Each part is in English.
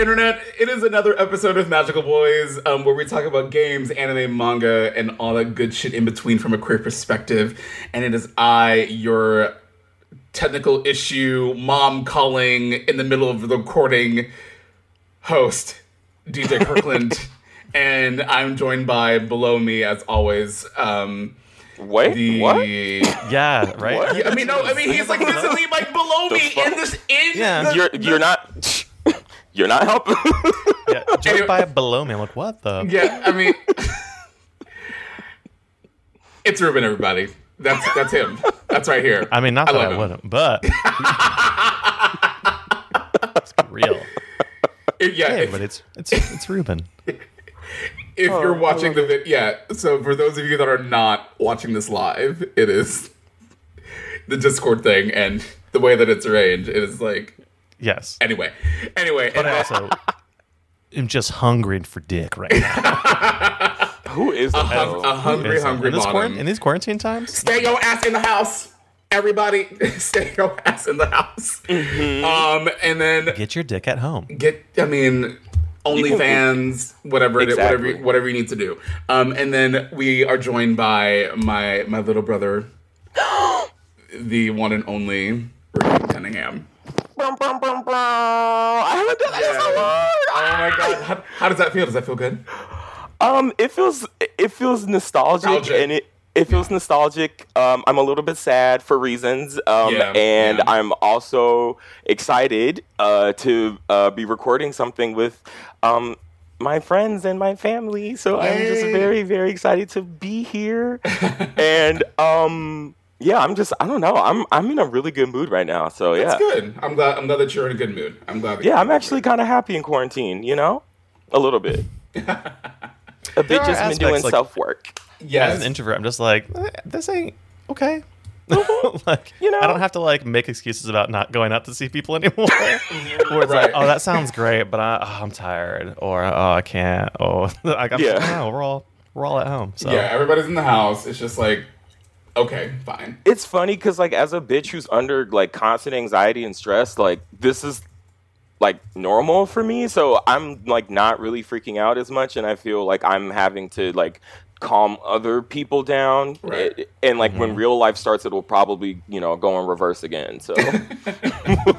What's good, internet? It is another episode of Magical Boys, um, where we talk about games, anime, manga, and all that good shit in between from a queer perspective. And it is I, your technical issue, mom calling in the middle of the recording host, DJ Kirkland, and I'm joined by below me, as always. Um, Wait, the what? Yeah, right. What? I mean, no, I mean he's like physically like below The me fuck? in this in Yeah. the- You're you're not you're not helping. Yeah, joined by below me. I'm like, what the? Yeah, I mean, it's Ruben. Everybody, that's that's him. That's right here. I mean, not I that I him. wouldn't, but it's real. If- yeah, Hey, if, but it's it's it's Ruben. if you're Oh, watching the vid, yeah. So for those of you that are not watching this live, it is the Discord thing and the way that it's arranged. It is like Yes, anyway, anyway. but and I also, also am just hungering for dick right now. Who is the a hungry, Is- hungry in, this bottom. quarant- in these quarantine times. Stay your ass in the house. Everybody, stay your ass in the house. Mm-hmm. Um, and then Get your dick at home. get I mean OnlyFans, whatever it is, Exactly. whatever whatever you need to do. Um, and then we are joined by my my little brother, the one and only Ricky Cunningham. Brum, brum, brum, brum. I haven't done that in so long. Oh my god, how, how does that feel? Does that feel good? Um, it feels it feels nostalgic, Nostalgic. and it it feels nostalgic. Um, I'm a little bit sad for reasons. Um, Yeah, and yeah. I'm also excited uh, to uh, be recording something with um my friends and my family. So I'm just very very excited to be here. and um, yeah, I'm just I don't know. I'm I'm in a really good mood right now. So yeah, That's good. I'm glad. I'm glad that you're in a good mood. I'm glad. That yeah, I'm actually kind of happy in quarantine. You know, a little bit. A bit There just been doing like- self work. Yeah. As an introvert, I'm just like, eh, this ain't okay. like, You know? I don't have to like make excuses about not going out to see people anymore. Where it's Right. like, oh, that sounds great, but I, oh, I'm tired, or oh, I can't. Oh, like, I'm Yeah. just, no, we're all we're all at home. So Yeah, everybody's in the house. It's just like, okay, fine. it's funny because like as a bitch who's under like constant anxiety and stress like this is like normal for me so i'm like not really freaking out as much and i feel like i'm having to like calm other people down Right. A- and like when real life starts it'll probably you know go in reverse again so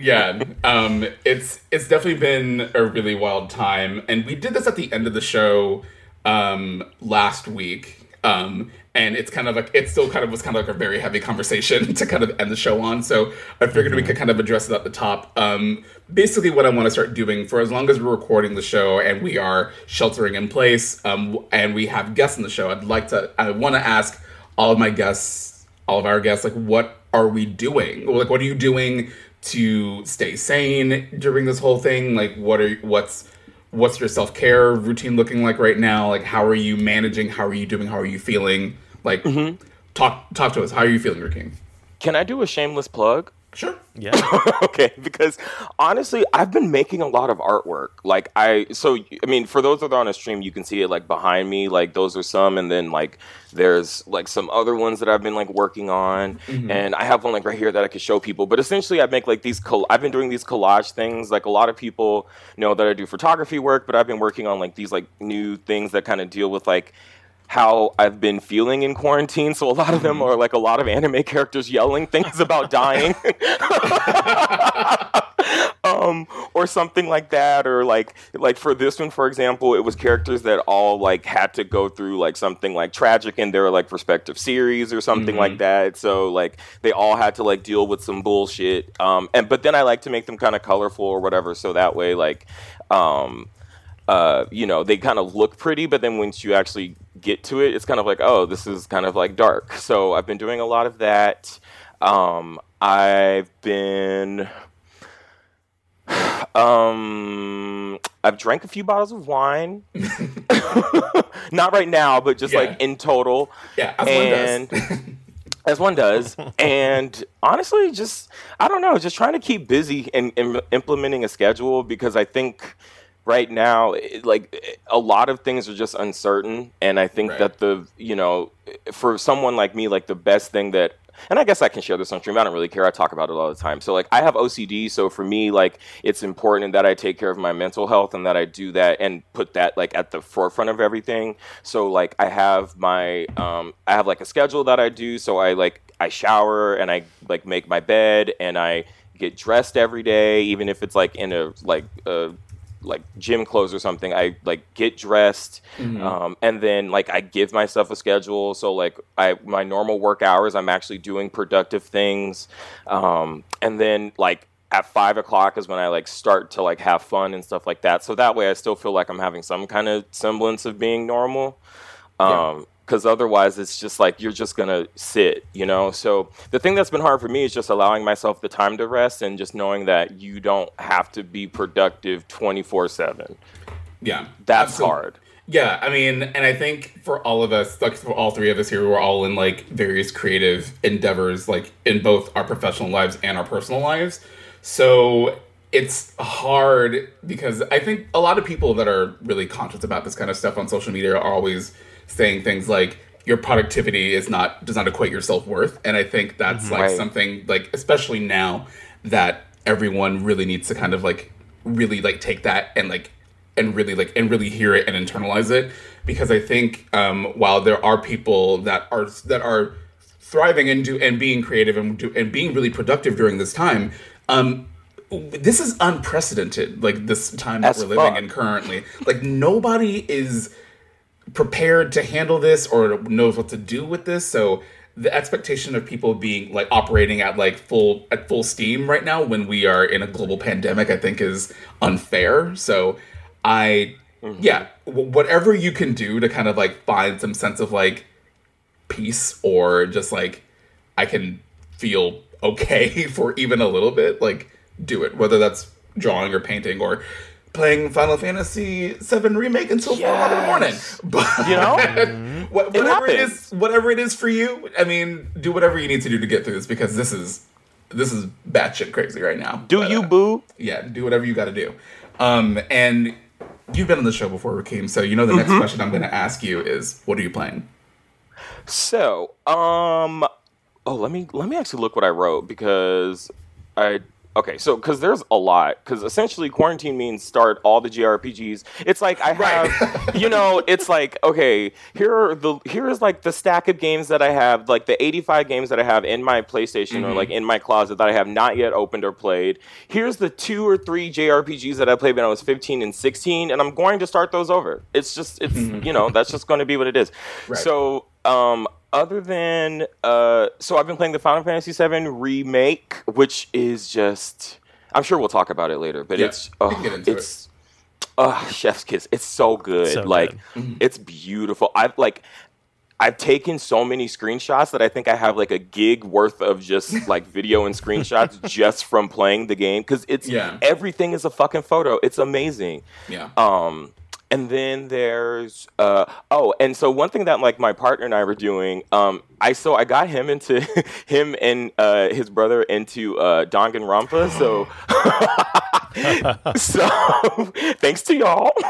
yeah um it's it's definitely been a really wild time and we did this at the end of the show um last week um and it's kind of like it still kind of was kind of like a very heavy conversation to kind of end the show on. So i figured we could kind of address it at the top. Um basically what i want to start doing for as long as we're recording the show and we are sheltering in place um and we have guests in the show i'd like to i want to ask all of my guests all of our guests like what are we doing? Like what are you doing to stay sane during this whole thing? Like what are what's what's your self-care routine looking like right now? Like how are you managing? How are you doing? How are you feeling like mm-hmm. talk talk to us. How are you feeling Ricky? can i do a shameless plug? Sure. Yeah. okay because honestly i've been making a lot of artwork. Like i so i mean for those that are on a stream you can see it like behind me. Like those are some and then like there's like some other ones that i've been like working on. Mm-hmm. And i have one like right here that i could show people. But essentially i make like these coll- i've been doing these collage things. Like a lot of people know that i do photography work but i've been working on like these like new things that kind of deal with like how I've been feeling in quarantine. So a lot of them are like a lot of anime characters yelling things about dying. um, or something like that, or like like for this one, for example, it was characters that all like had to go through like something like tragic in their like respective series or something like that. So like they all had to like deal with some bullshit. Um, and but then I like to make them kind of colorful or whatever, so that way like. Um, uh, you know, they kind of look pretty, but then once you actually get to it, it's kind of like, oh, this is kind of like dark. So I've been doing a lot of that. Um, I've been, um, I've drank a few bottles of wine. Not right now, but just Yeah. like in total. yeah as And- one does as one does. and honestly, just I don't know, just trying to keep busy and, and implementing a schedule because I think right now, it, like a lot of things are just uncertain, and I think Right. that the you know, for someone like me, like the best thing that and I guess I can share this on stream. I don't really care. I talk about it all the time. So like I have OCD, so for me like it's important that I take care of my mental health and that I do that and put that like at the forefront of everything. So like I have my um I have like a schedule that I do. So I like I shower and I like make my bed and I get dressed every day, even if it's like in a like a like gym clothes or something i like get dressed Mm-hmm. um, and then like i give myself a schedule so like i my normal work hours i'm actually doing productive things um, and then like at five o'clock is when i like start to like have fun and stuff like that so that way i still feel like i'm having some kind of semblance of being normal Yeah. Because otherwise it's just like you're just gonna sit, you know. So the thing that's been hard for me is just allowing myself the time to rest and just knowing that you don't have to be productive twenty four seven. Yeah, That's absolutely. hard. Yeah, I mean, and I think for all of us, like for all three of us here, we're all in like various creative endeavors, like in both our professional lives and our personal lives. So it's hard because I think a lot of people that are really conscious about this kind of stuff on social media are always saying things like your productivity is not does not equate your self-worth and i think that's like Right. something like especially now that everyone really needs to kind of like really like take that and like and really like and really hear it and internalize it because I think um, while there are people that are that are thriving and do and being creative and do, and being really productive during this time, um, this is unprecedented. Like this time that As we're living in currently, like nobody is prepared to handle this or knows what to do with this. So the expectation of people being like operating at like full at full steam right now when we are in a global pandemic, I think is unfair. So I mm-hmm. yeah, w- whatever you can do to kind of like find some sense of like peace or just like I can feel okay for even a little bit, like do it. Whether that's drawing or painting or playing Final Fantasy VII remake until four o'clock in the morning. But You know? what, whatever it happens. is, whatever it is for you. I mean, do whatever you need to do to get through this because this is this is batshit crazy right now. Do But, you uh, boo? yeah, do whatever you got to do. Um, and you've been on the show before, Rakeem, so you know the next question I'm going to ask you is, what are you playing? So, um, oh, let me let me actually look what I wrote because I okay. So, because there's a lot. Because essentially, quarantine means start all the JRPGs. It's like I Right. have, you know, it's like okay, here are the here is like the stack of games that I have, like the 85 games that I have in my PlayStation or like in my closet that I have not yet opened or played. Here's the two or three JRPGs that I played when I was 15 and 16, and I'm going to start those over. It's just it's you know that's just going to be what it is. Right. So um, other than uh, so I've been playing the Final Fantasy VII remake, which is just I'm sure we'll talk about it later, but Yeah, it's oh, can get into it's uh, chef's kiss. It's so good. So like good. it's beautiful. I've like I've taken so many screenshots that I think I have like a gig worth of just like video and screenshots just from playing the game because it's Yeah. everything is a fucking photo. It's amazing. Yeah. Um, and then there's uh oh, and so one thing that like my partner and I were doing, um, I so I got him into him and uh his brother into uh Danganronpa. So so thanks to y'all.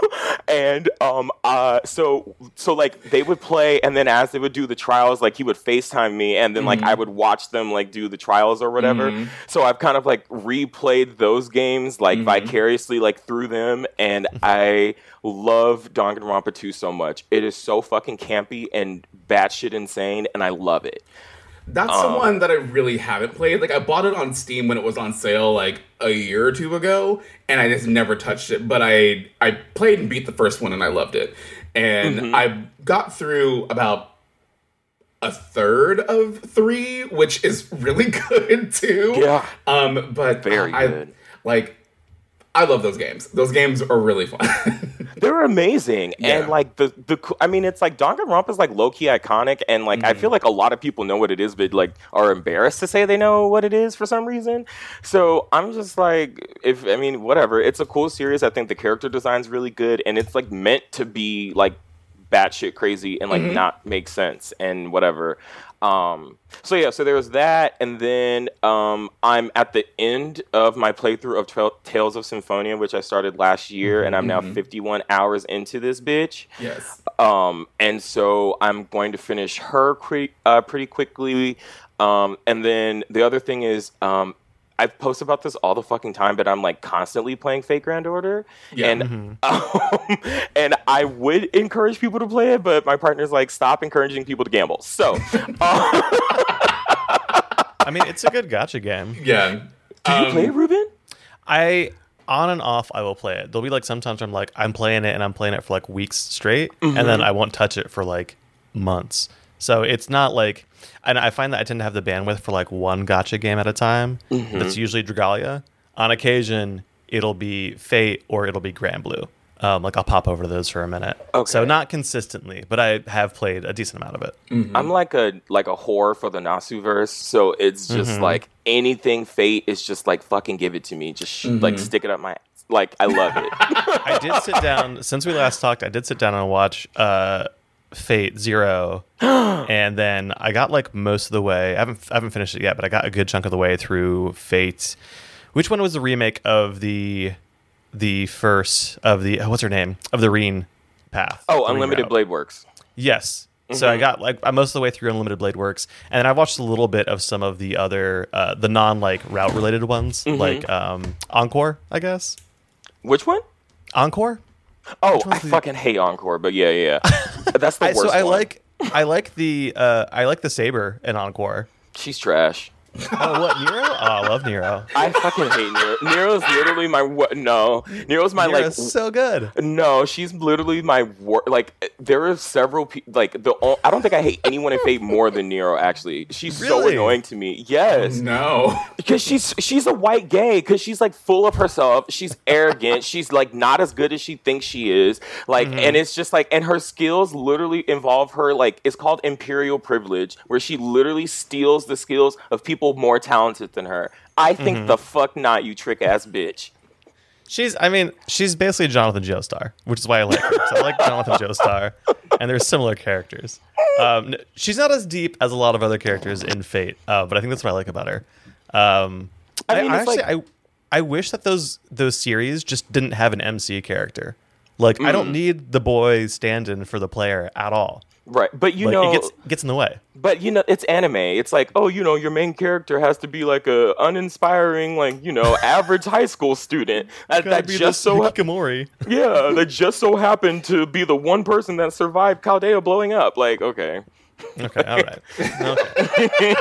And um uh so so like they would play and then as they would do the trials like he would facetime me and then like i would watch them like do the trials or whatever. So i've kind of like replayed those games like vicariously like through them and i love danganronpa 2 so much. It is so fucking campy and batshit insane and i love it That's Um, the one that I really haven't played. Like I bought it on Steam when it was on sale like a year or two ago, and I just never touched it. But I I played and beat the first one, and I loved it. And Mm-hmm. I got through about a third of three, which is really good too. Yeah. Um, but Very I, good. Like, I love those games. Those games are really fun. They're amazing, Yeah. and like the the I mean, it's like Danganronpa is like low key iconic, and like I Mm-hmm. feel like a lot of people know what it is, but like are embarrassed to say they know what it is for some reason. So I'm just like, if I mean, whatever. It's a cool series. I think the character design's really good, and it's like meant to be like batshit crazy and like Mm-hmm. not make sense and whatever. Um, so yeah, so there was that, and then um, I'm at the end of my playthrough of Tra- Tales of Symphonia, which I started last year, and I'm now Mm-hmm. 51 hours into this bitch. yes. Um, and so I'm going to finish her cre- uh, pretty quickly. Um, and then the other thing is, um, I post about this all the fucking time, but I'm like constantly playing Fate Grand Order, Yeah. and um, and I would encourage people to play it, but my partner's like, stop encouraging people to gamble. So, uh, I mean, it's a good gacha game. Yeah. do you play it, Ruben? I on and off I will play it. There'll be like sometimes I'm like I'm playing it and I'm playing it for like weeks straight, and then I won't touch it for like months. So it's not like, and I find that I tend to have the bandwidth for like one gacha game at a time. That's usually Dragalia. On occasion, it'll be Fate or it'll be Granblue. Um, like I'll pop over to those for a minute. Okay. So not consistently, but I have played a decent amount of it. I'm like a like a whore for the Nasu verse, so it's just like anything Fate is just like fucking give it to me, just sh- like stick it up my. Like I love it. I did sit down since we last talked. I did sit down and watch uh, Fate Zero, and then I got like most of the way. I haven't I haven't finished it yet, but I got a good chunk of the way through Fate. Which one was the remake of the the first of the oh, what's her name of the Rin path? Oh, Unlimited route. Blade Works. Yes. So Mm-hmm. I got like I'm most of the way through Unlimited Blade Works, and then I watched a little bit of some of the other uh, the non like route related ones, Mm-hmm. like um, Encore, I guess. Which one? Encore. Oh, I fucking hate Encore, but yeah, yeah, That's the I, worst. so I one. like I like the uh, I like the saber in Encore. She's trash. Oh, what Nero? Oh, I love Nero. I fucking hate Nero. Nero's literally my what? No, Nero's my like. So good. No, she's literally my wor- like. There are several people like the. o- I don't think I hate anyone in Fate more than Nero. Actually, she's so annoying to me. Yes, No. because she's she's a white gay because she's like full of herself she's arrogant she's like not as good as she thinks she is like mm-hmm. and it's just like and her skills literally involve her like it's called imperial privilege where she literally steals the skills of people more talented than her i think the fuck not you trick ass bitch She's I mean she's basically Jonathan Joestar, which is why I like her. I like Jonathan Joestar, and they're similar characters. Um, she's not as deep as a lot of other characters in Fate, uh, but I think that's what I like about her. Um, I I, mean, I it's actually like- I I wish that those those series just didn't have an MC character. Like I Mm. don't need the boy stand-in for the player at all. right but you Like know it gets gets in the way. but you know it's anime it's like oh you know your main character has to be like a uninspiring like you know average high school student that, that be just so Hikikomori. Yeah, that just so happened to be the one person that survived Chaldea blowing up. Like, okay. Okay, all right. Okay.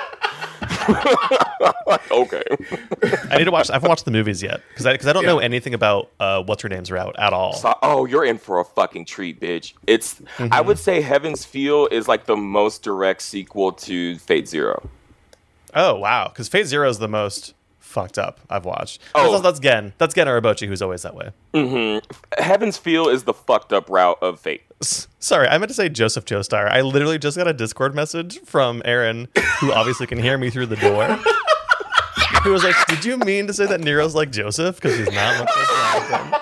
okay. I need to watch. I haven't watched the movies yet because I because I don't know anything about uh, what's her name's route at all. So- oh, you're in for a fucking treat, bitch. It's Mm-hmm. I would say Heaven's Feel is like the most direct sequel to Fate Zero. Oh wow, because Fate Zero is the most fucked up I've watched. Oh. that's, that's Gen. That's Gen Urobuchi, who's always that way. Mm-hmm. Heaven's Feel is the fucked up route of Fate. S- Sorry, I meant to say Joseph Joestar. I literally just got a Discord message from Aaron, who obviously can hear me through the door. Who was like, "Did you mean to say that Nero's like Joseph? Because he's not much like Jonathan."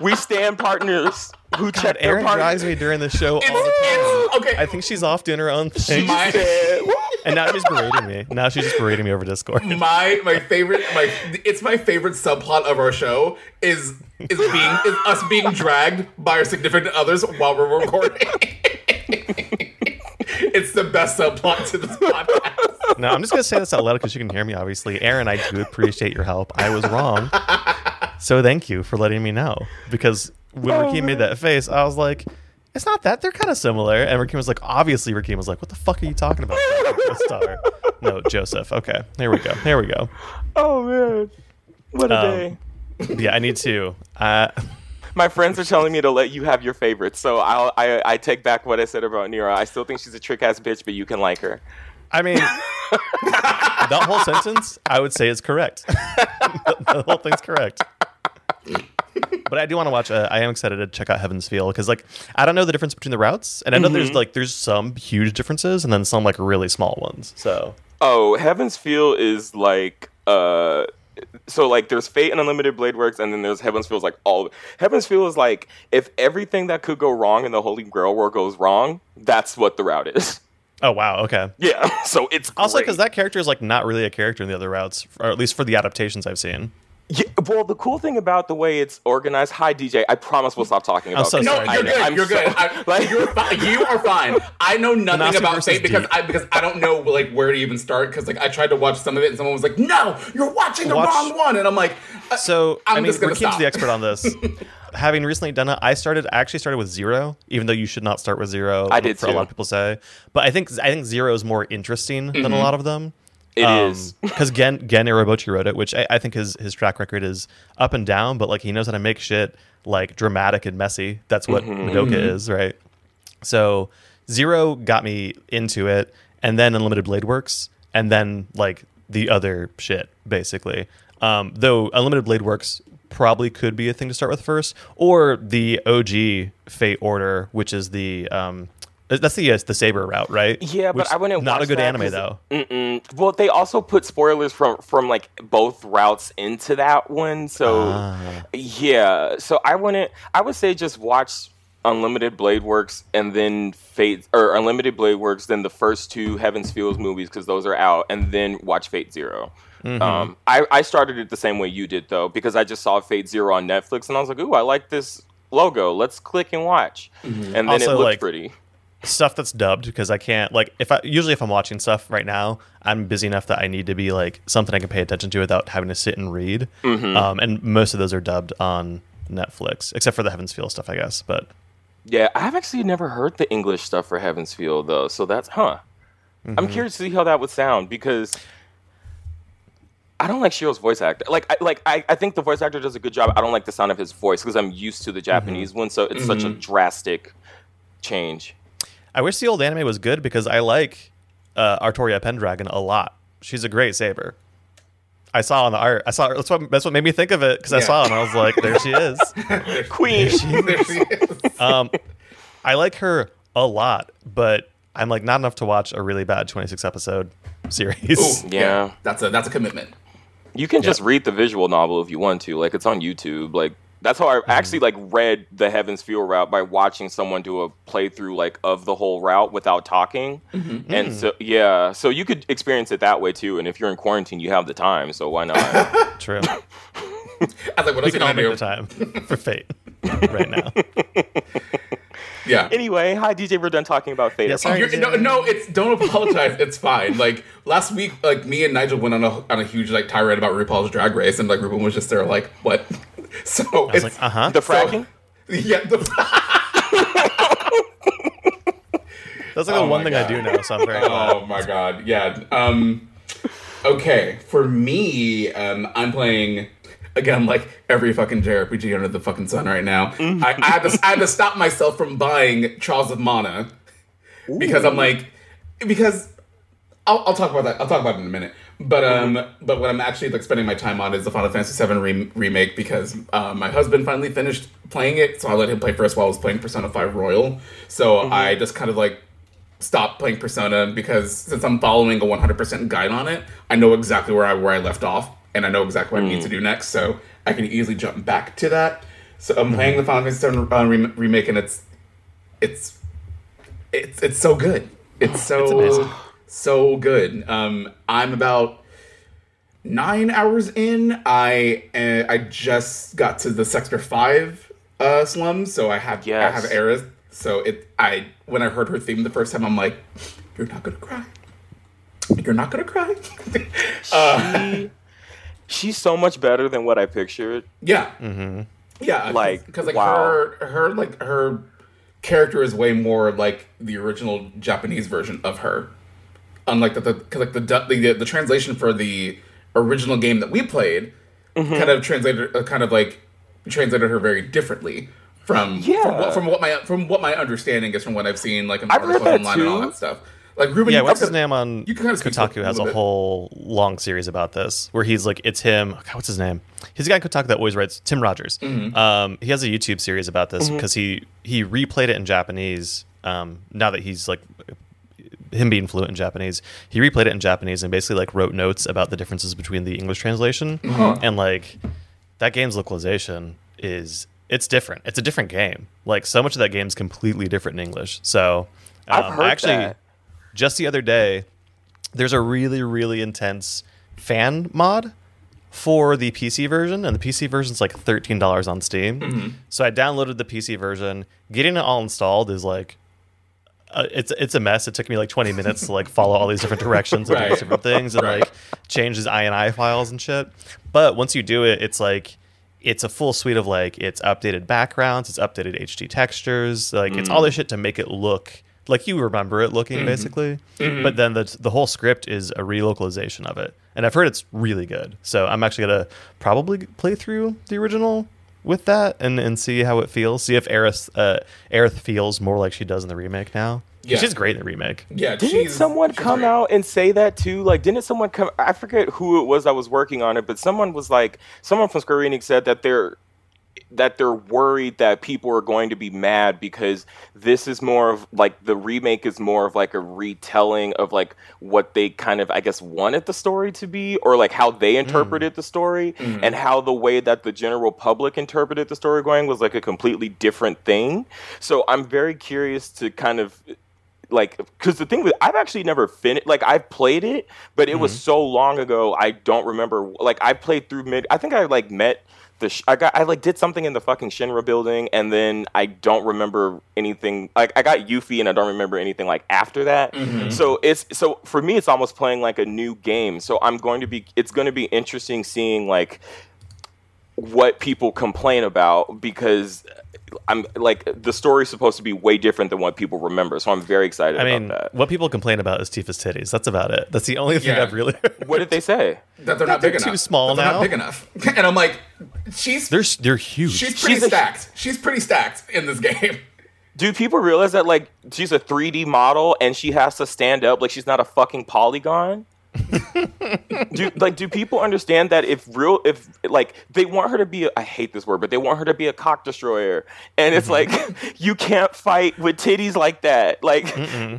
We stand partners who God, Aaron partners. drives me during the show all the time. Okay. I think she's off doing her own thing, my, and now she's berating me. Now she's just berating me over Discord. my my favorite my it's my favorite subplot of our show is is being is us being dragged by our significant others while we're recording. it's the best subplot to this podcast. No, I'm just gonna say this out loud because you can hear me. Obviously, Aaron, I do appreciate your help. I was wrong, so thank you for letting me know. Because when Rakeem made that face, I was like, "It's not that. They're kind of similar." And Rakeem was like, "Obviously." Rakeem was like, "What the fuck are you talking about?" Star. No, Joseph. Okay, here we go. Here we go. Oh man. What a Um, day. Yeah, I need to. Uh, My friends are telling me to let you have your favorites, so I'll, I I take back what I said about Nero. I still think she's a trick ass bitch, but you can like her. I mean, that whole sentence, I would say is correct. the, the whole thing's correct. But I do want to watch. Uh, I am excited to check out Heaven's Feel because, like, I don't know the difference between the routes, and I know there's like there's some huge differences and then some like really small ones. So Oh, Heaven's Feel is like uh so like there's Fate and Unlimited Blade Works and then there's Heaven's Feel is like all Heaven's Feel is like if everything that could go wrong in the Holy Grail War goes wrong, that's what the route is. oh wow, okay. Yeah. So it's Also, because that character is like not really a character in the other routes, or at least for the adaptations I've seen. Yeah, well, the cool thing about the way it's organized. Hi, DJ. I promise we'll stop talking about. so Fate. No, sorry. I you're know- good. I'm you're good. I, like- you're fi- you are fine. I know nothing about versus Fate because Deep. I because I don't know like where to even start because like I tried to watch some of it and someone was like, "No, you're watching the Watch- wrong one," and I'm like, uh, So I'm I mean, just gonna Rakeem's stop. the expert on this. Having recently done it, I started. I actually started with zero, even though you should not start with zero. I did for a lot of people say, but I think I think zero is more interesting than Mm-hmm. a lot of them. It is. because Gen Gen Urobuchi wrote it, which I, I think his his track record is up and down, but like he knows how to make shit like dramatic and messy. That's what Mm-hmm. Madoka is, right? So zero got me into it, and then Unlimited Blade Works, and then like the other shit, basically. Um, though Unlimited Blade Works probably could be a thing to start with first, or the OG Fate Order, which is the um, that's the yes, the saber route, right? Yeah, but I wouldn't. Not a good anime though. Mm-mm. Well, they also put spoilers from from like both routes into that one. So Ah. yeah, so I wouldn't. I would say just watch Unlimited Blade Works and then Fate or Unlimited Blade Works, then the first two Heaven's Feel movies because those are out, and then watch Fate 0 Mm-hmm. Um, I, I started it the same way you did though because I just saw Fate Zero on Netflix and I was like, ooh, I like this logo. Let's click and watch, and then Also, it looked like- pretty. Stuff that's dubbed because I can't like if I usually if I'm watching stuff right now, I'm busy enough that I need to be like something I can pay attention to without having to sit and read. Mm-hmm. Um, and most of those are dubbed on Netflix, except for the Heavens Feel stuff, I guess. But Yeah, I've actually never heard the English stuff for Heaven's Feel though, so that's huh. I'm Mm-hmm. curious to see how that would sound because I don't like Shiro's voice actor. Like, I, like I, I think the voice actor does a good job. I don't like the sound of his voice because I'm used to the Japanese one, so it's such a drastic change. I wish the old anime was good because I like uh, Artoria Pendragon a lot. She's a great saber. I saw on the art. I saw that's what that's what made me think of it because I saw it and I was like, there she is. Queen. there she is. Um, I like her a lot, but I'm like not enough to watch a really bad 26 episode series. Ooh, Yeah. that's a that's a commitment. You can just read the visual novel if you want to. Like it's on YouTube. Like that's how I Mm-hmm. actually like read the Heavens Feel route by watching someone do a playthrough like of the whole route without talking. Mm-hmm. And so yeah, so you could experience it that way too. And if you're in quarantine, you have the time, so why not? True. I was like, what We else can can I all make do? the time for fate right now. Yeah. anyway, hi DJ. We're done talking about Fate. Yeah, sorry. You're- no, no, it's don't apologize. It's fine. Like last week, like me and Nigel went on a on a huge like tirade about RuPaul's Drag Race, and like RuPaul was just there, like, what? So I was it's like, uh huh. the fracking. yeah. The, That's like Oh the one thing I do know, so I'm very oh my god, yeah. Um, okay, for me, um, I'm playing again like every fucking JRPG under the fucking sun right now. I, I had to I had to stop myself from buying Trials of Mana because I'm like because I'll, I'll talk about that. I'll talk about it in a minute. But um, but what I'm actually like spending my time on is the Final Fantasy VII re- remake because uh, my husband finally finished playing it, so I let him play first while I was playing Persona Five Royal. So I just kind of like stopped playing Persona because since I'm following a 100% guide on it, I know exactly where I where I left off, and I know exactly what I need to do next. So I can easily jump back to that. So I'm playing the Final Fantasy VII uh, rem- remake, and it's it's it's it's so good. It's so amazing. So good. Um, I'm about nine hours in. I uh, I just got to the sector five uh, slums, so I have Yes. I have Eris. So it I when I heard her theme the first time, I'm like, you're not gonna cry. You're not gonna cry. uh, She, she's so much better than what I pictured. yeah, Mm-hmm. yeah. Like, because like wow. her her like her character is way more like the original Japanese version of her. Unlike that, the like the, du- the the translation for the original game that we played Mm-hmm. kind of translated uh, kind of like translated her very differently from Yeah. from, what, from what my from what my understanding is from what I've seen like in I've articles heard that online and all that stuff. Like Ruben, Yeah, what's his name on you can kinda speak to it Kotaku a has a bit. whole long series about this where he's like, it's him. God, what's his name? He's a guy on Kotaku that always writes Tim Rogers. Mm-hmm. Um, he has a YouTube series about this because he he replayed it in Japanese. Um, now that he's like him being fluent in Japanese, he replayed it in Japanese and basically like wrote notes about the differences between the English translation and like that game's localization is it's different. It's a different game. Like so much of that game's completely different in English. So I've um, heard actually that. just the other day, there's a really really intense fan mod for the PC version, and the PC version's like thirteen dollars on Steam. Mm-hmm. So I downloaded the PC version. Getting it all installed is like uh, it's it's a mess. It took me like 20 minutes to like follow all these different directions and Right. these different things and Right. like change these INI files and shit. But once you do it, it's like it's a full suite of like it's updated backgrounds, it's updated HD textures, like it's all mm. this shit to make it look like you remember it looking mm-hmm. basically. Mm-hmm. But then the the whole script is a relocalization of it, and I've heard it's really good. So I'm actually gonna probably play through the original with that and, and see how it feels. See if Aerith uh, Aerith feels more like she does in the remake now. Yeah. She's great in the remake. Yeah, Didn't she's- someone she's come great. out and say that too? Like, didn't someone come? I forget who it was that was working on it, but someone was like, someone from Square Enix said that they're that they're worried that people are going to be mad because this is more of like the remake is more of like a retelling of like what they kind of I guess wanted the story to be or like how they interpreted mm. the story mm. and how the way that the general public interpreted the story going was like a completely different thing. So I'm very curious to kind of like because the thing with I've actually never finished like I've played it, but it was mm. so long ago I don't remember. Like I played through mid. I think I like met the. Sh- I got I like did something in the fucking Shinra building, and then I don't remember anything. Like I got Yuffie, and I don't remember anything like after that. Mm-hmm. So it's so for me, it's almost playing like a new game. So I'm going to be. It's going to be interesting seeing like what people complain about because I'm like the story's supposed to be way different than what people remember. So I'm very excited I mean, about that. what people complain about is Tifa's titties. That's about it. That's the only thing Yeah. I've really. What did they say? that they're not big enough. they're too enough. small that they're now. Not big enough. And I'm like, she's they're they're huge. she's pretty she's a- stacked. she's pretty stacked in this game. Do people realize that like she's a 3D model and she has to stand up like she's not a fucking polygon? do like do people understand that if real if like they want her to be a, I hate this word but they want her to be a cock destroyer and it's like mm-hmm. you can't fight with titties like that like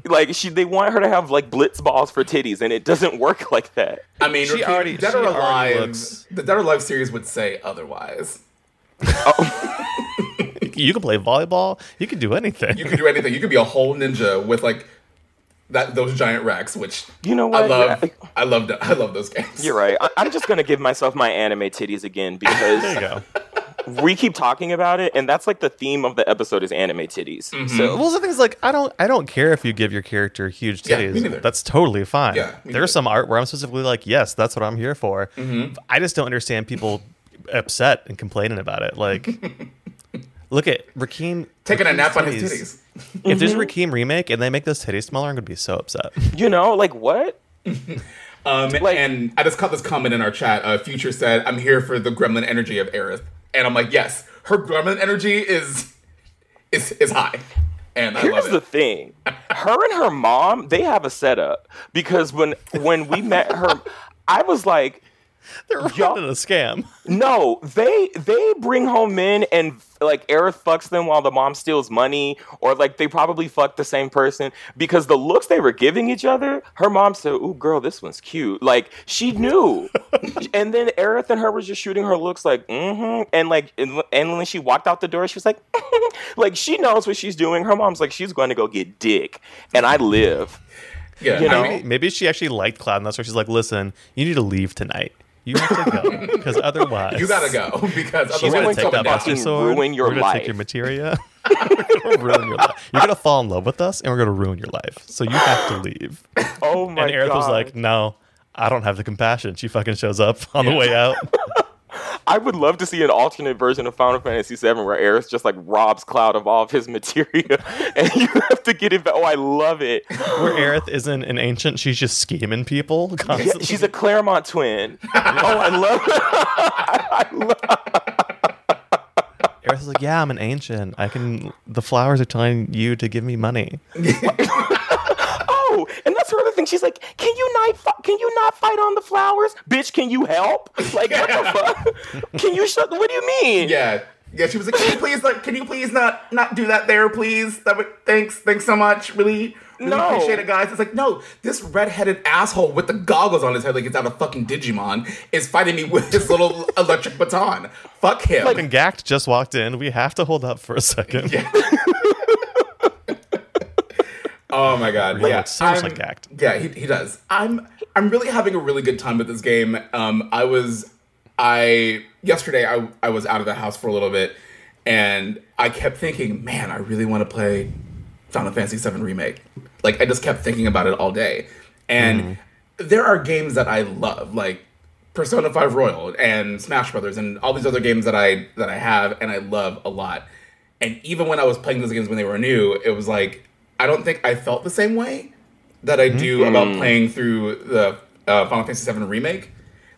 like she they want her to have like blitz balls for titties and it doesn't work like that I mean, She already- Dead she or already Alive, looks- the Dead or Alive series would say otherwise. Oh. you can play volleyball. You can do anything. You could do anything. You could be a whole ninja with like that those giant racks, which You know what? I love. Yeah. I love. th- I love those games. you're right I, I'm just gonna give myself my anime titties again because there you go. we keep talking about it, and that's like the theme of the episode is anime titties. So Well, the thing is, like, I don't, I don't care if you give your character huge Yeah, me titties. neither. that's totally fine. Yeah, me There's some art where I'm specifically like, yes, that's what I'm here for. Mm-hmm. I just don't understand people upset and complaining about it. Like, look at Rakeem Taking a Rakeem's nap on his titties. If there's a Rakeem remake and they make those titties smaller, I'm gonna be so upset. you know, like what? Um, Like- and I just caught this comment in our chat. Uh, Future said, "I'm here for the gremlin energy of Aerith," and I'm like, "Yes, her gremlin energy is is is high." And I Here's love the thing: her and her mom, they have a setup because when when we met her, I was like, They're Y'all- running a scam. No, they they bring home men and like Aerith fucks them while the mom steals money, or like they probably fuck the same person because the looks they were giving each other. Her mom said, "Ooh, girl, this one's cute." Like she knew, and then Aerith and her was just shooting her looks like, mm-hmm, and like, and, and when she walked out the door, she was like, like she knows what she's doing. Her mom's like, she's going to go get dick, and I live. Yeah, you I know? mean, Maybe she actually liked Cloud, and that's why she's like, "Listen, you need to leave tonight. You have to go because otherwise, you gotta go because She's We're otherwise gonna take that Buster Sword. ruin your we're gonna life. take your materia. we're gonna ruin your life. You're gonna fall in love with us, and we're gonna ruin your life. So you have to leave. Oh my god and Aerith was like, "No, I don't have the compassion." She fucking shows up on the way out. I would love to see an alternate version of Final Fantasy VII where Aerith just like robs Cloud of all of his materia, and you have to get it back. Oh, I love it. Where Aerith isn't an ancient, she's just scheming people Yeah, she's a Claremont twin. oh, I love it. I Aerith is like, "Yeah, I'm an ancient. I can. The flowers are telling you to give me money." And that's her other thing. She's like, "Can you not? Fi- can you not fight on the flowers, bitch? Can you help? Like, what the fuck? Can you shut? What do you mean? Yeah. Yeah, she was like, "Can you please, like, can you please not not do that there, please? That would thanks, thanks so much, really, really No. appreciate it, guys." It's like, no, this redheaded asshole with the goggles on his head, like it's out of fucking Digimon, is fighting me with his little electric baton. Fuck him. Like, And Gackt just walked in. We have to hold up for a second. Yeah. oh my god! Yeah, looks so much I'm- like Gackt. Yeah, he, he does. I'm I'm really having a really good time with this game. Um, I was I yesterday I I was out of the house for a little bit, and I kept thinking, man, I really want to play Final Fantasy VII remake. Like I just kept thinking about it all day, and there are games that I love, like Persona 5 Royal and Smash Brothers and all these other games that I that I have and I love a lot. And even when I was playing those games when they were new, it was like I don't think I felt the same way that I do about playing through the uh, Final Fantasy VII remake.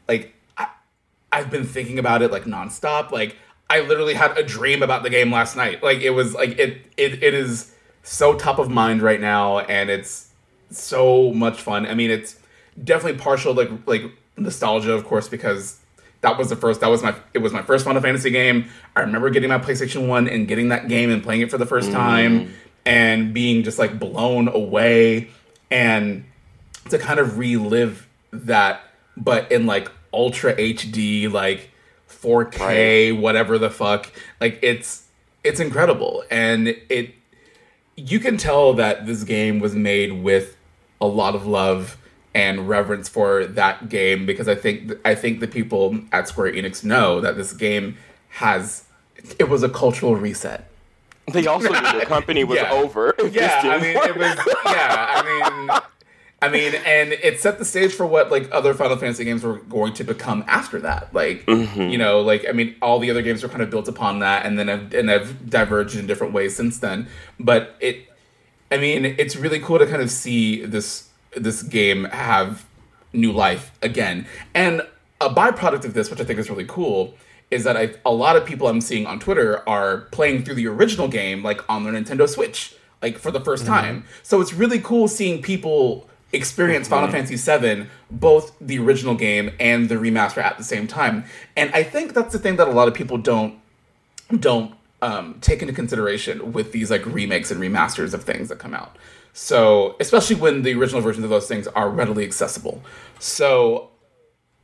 Like I, I've been thinking about it like nonstop. Like I literally had a dream about the game last night. Like it was like it it, it is so top of mind right now, and it's so much fun. I mean, it's definitely partial like like nostalgia, of course, because that was the first that was my it was my first Final Fantasy game. I remember getting my PlayStation 1 and getting that game and playing it for the first time and being just like blown away and to kind of relive that but in like ultra HD like 4K whatever the fuck like it's it's incredible and it you can tell that this game was made with a lot of love and reverence for that game because I think I think the people at Square Enix know that this game has it was a cultural reset. They also knew their company was Yeah. over. Yeah, I mean work. it was yeah, I mean I mean and it set the stage for what like other Final Fantasy games were going to become after that. Like mm-hmm. you know, like I mean all the other games were kind of built upon that and then have, and have diverged in different ways since then. But it I mean, it's really cool to kind of see this this game have new life again. And a byproduct of this, which I think is really cool, is that I, a lot of people I'm seeing on Twitter are playing through the original game like on their Nintendo Switch, like for the 1st time. So it's really cool seeing people experience Final Fantasy VII, both the original game and the remaster at the same time. And I think that's the thing that a lot of people don't don't um, take into consideration with these like remakes and remasters of things that come out. So, especially when the original versions of those things are readily accessible. So,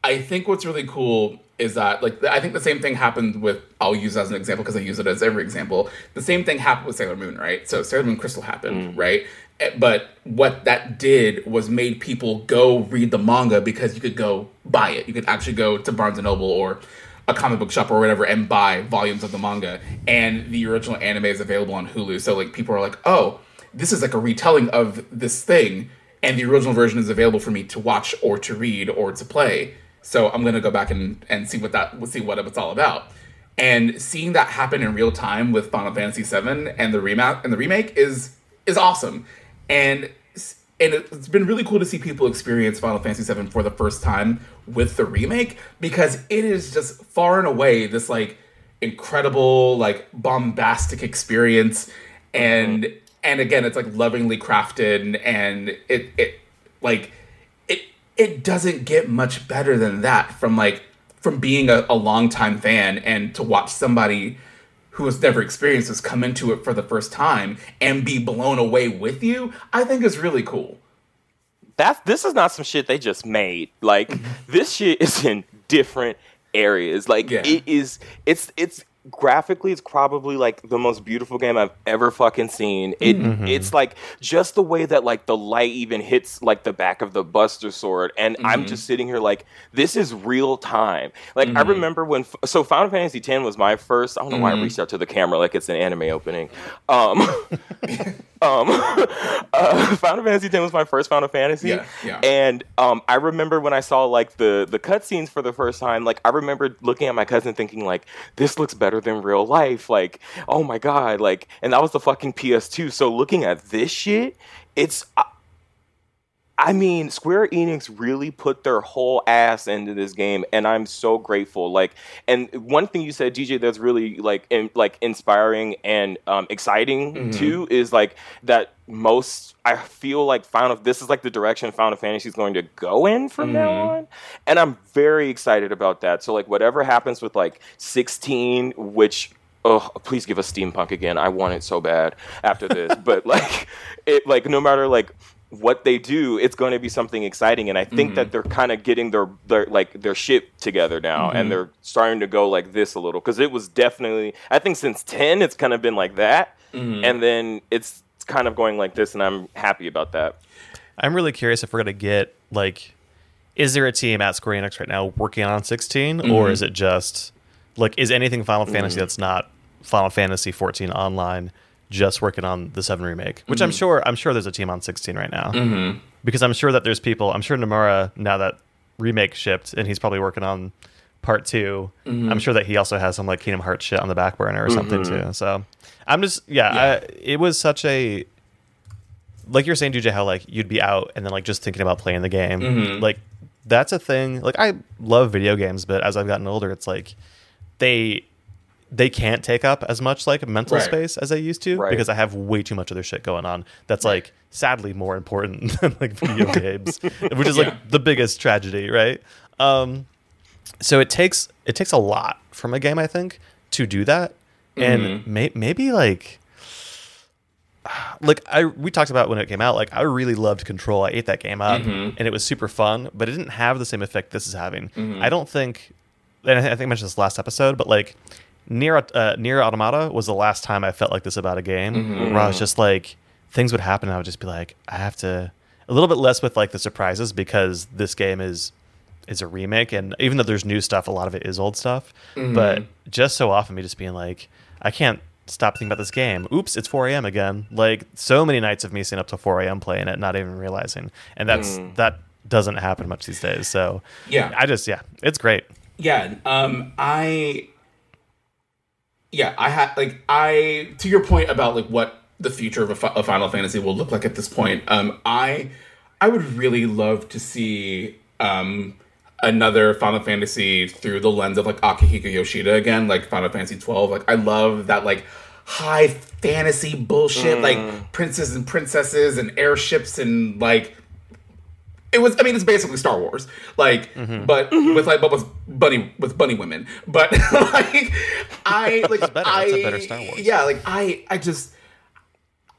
I think what's really cool is that like I think the same thing happened with I'll use as an example because I use it as every example. The same thing happened with Sailor Moon, right? So Sailor Moon Crystal happened, right? Eh, But what that did was made people go read the manga because you could go buy it. You could actually go to Barnes and Noble or a comic book shop or whatever and buy volumes of the manga. And the original anime is available on Hulu. So like people are like, oh, this is like a retelling of this thing, and the original version is available for me to watch or to read or to play. So I'm gonna go back and, and see what that see what it's all about. And seeing that happen in real time with Final Fantasy VII and the remake and the remake is is awesome. And and it's been really cool to see people experience Final Fantasy VII for the first time with the remake because it is just far and away this like incredible like bombastic experience and mm-hmm. and again it's like lovingly crafted and it it like it doesn't get much better than that from like from being a, a longtime fan and to watch somebody who has never experienced this come into it for the first time and be blown away with you, I think is really cool. that's this is not some shit they just made. Like mm-hmm. this shit is in different areas. Like Yeah. it is it's it's graphically it's probably like the most beautiful game I've ever fucking seen. It mm-hmm. Mm-hmm. it's like just the way that like the light even hits like the back of the buster sword and I'm mm-hmm. just sitting here like this is real time. Like I remember when so Final Fantasy X was my first I don't know why I reached out to the camera like it's an anime opening. Um um, uh, Final Fantasy X was my first Final Fantasy, Yeah, yeah. and um, I remember when I saw like the the cutscenes for the first time. Like I remember looking at my cousin, thinking like, "This looks better than real life." Like, oh my god, like, and that was the fucking PS2. So looking at this shit, it's. I, I mean, Square Enix really put their whole ass into this game, and I'm so grateful. Like, and one thing you said, DJ, that's really like, in, like inspiring and um, exciting too, is like that. Most I feel like Final. This is like the direction Final Fantasy is going to go in from now on, and I'm very excited about that. So like, whatever happens with like 16, which oh please give us steampunk again i want it so bad after this but like it like no matter like what they do it's going to be something exciting and i think that mm-hmm. they're kind of getting their their like their ship together now and mm-hmm. they're starting to go like this a little because it was definitely i think since 10 it's kind of been like that mm-hmm. and then it's kind of going like this and i'm happy about that. I'm really curious if we're gonna get like is there a team at Square Enix right now working on 16, or is it just like is anything Final Fantasy that's not Final Fantasy 14 online just working on the 7 remake? Which I'm mm-hmm. sure I'm sure there's a team on 16 right now mm-hmm. because I'm sure that there's people. I'm sure Nomura now that remake shipped and he's probably working on part 2 mm-hmm. I'm sure that he also has some like Kingdom Hearts shit on the back burner or something too. So I'm just yeah, Yeah. I, it was such a like you're saying, DJ, how like you'd be out and then like just thinking about playing the game. Like that's a thing. Like I love video games, but as I've gotten older, it's like they they can't take up as much like mental Right. space as they used to Right. because I have way too much other shit going on. That's like sadly more important than like video games, which is Yeah. like the biggest tragedy, right? Um, so it takes it takes a lot from a game, I think, to do that, and mm-hmm. may, maybe like like I we talked about when it came out. Like I really loved Control. I ate that game up, mm-hmm. and it was super fun. But it didn't have the same effect this is having. Mm-hmm. I don't think, and I think I mentioned this last episode, but like NieR uh, NieR Automata was the last time I felt like this about a game, where I was just like things would happen, and I would just be like, I have to a little bit less with like the surprises because this game is is a remake, and even though there's new stuff, a lot of it is old stuff. But just so often, me just being like, I can't stop thinking about this game. Oops, it's 4 a.m. again. Like so many nights of me staying up till 4 a.m. playing it, not even realizing, and that's that doesn't happen much these days. So Yeah. I just yeah, it's great. Yeah, um, I, yeah, I had like I to your point about like what the future of a, a Final Fantasy will look like at this point. Um, I, I would really love to see um another Final Fantasy through the lens of like Akihiko Yoshida again, like Final Fantasy twelve. Like I love that like high fantasy bullshit, like princes and princesses and airships and like it was i mean it's basically star wars like mm-hmm. but mm-hmm. with like but with bunny with bunny women but like i like better. i That's a better Star Wars. yeah like i i just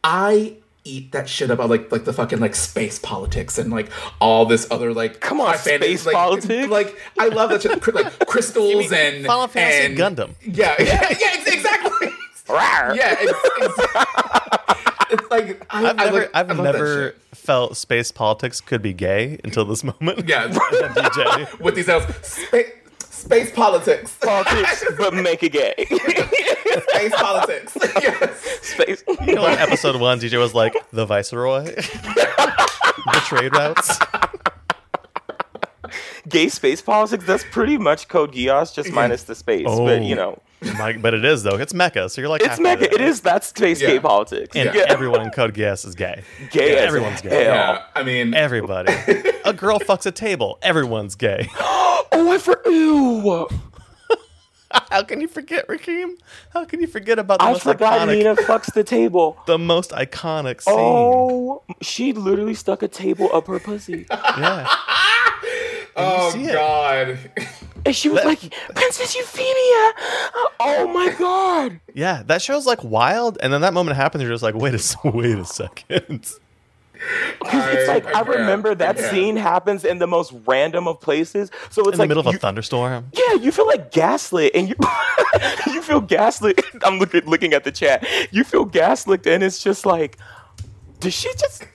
i eat that shit up I like like the fucking like space politics and like all this other like Come on, high fantasy- space like, politics? like i love that shit like crystals and Final Fantasy and Gundam. yeah yeah yeah exactly Rawr. yeah it's, it's, it's like I, I've I never I've I love that never shit. Felt space politics could be gay until this moment. yeah DJ. with these else space, space politics Politics, but make it gay. space politics yes Space. You know, in episode one, DJ was like the viceroy, the trade routes. Gay space politics, that's pretty much Code Geass, just minus the space. But, you oh. know, My- but it is though. It's mecha, so you're like it's mecha. It is, that's space Yeah. gay politics. and yeah. everyone in Code Geass is gay. gay as everyone's gay. hell. yeah i mean Everybody. a girl fucks a table. Everyone's gay. Oh, I for ew. How can you forget Rakeem? How can you forget about the I most forgot iconic, Nina fucks the table. the most iconic oh, scene? Oh, she literally stuck a table up her pussy. Yeah. oh see it. god And she was That- like, Princess Euphemia. Oh my god. Yeah, that show's like wild, and then that moment happens. You're just like, wait a s- wait a second. It's like I, I remember that I can't. scene happens in the most random of places. So it's In like the middle you, of a thunderstorm. Yeah, you feel like gaslit, and you you feel gaslit. I'm looking looking at the chat. You feel gaslit, and it's just like, did she just?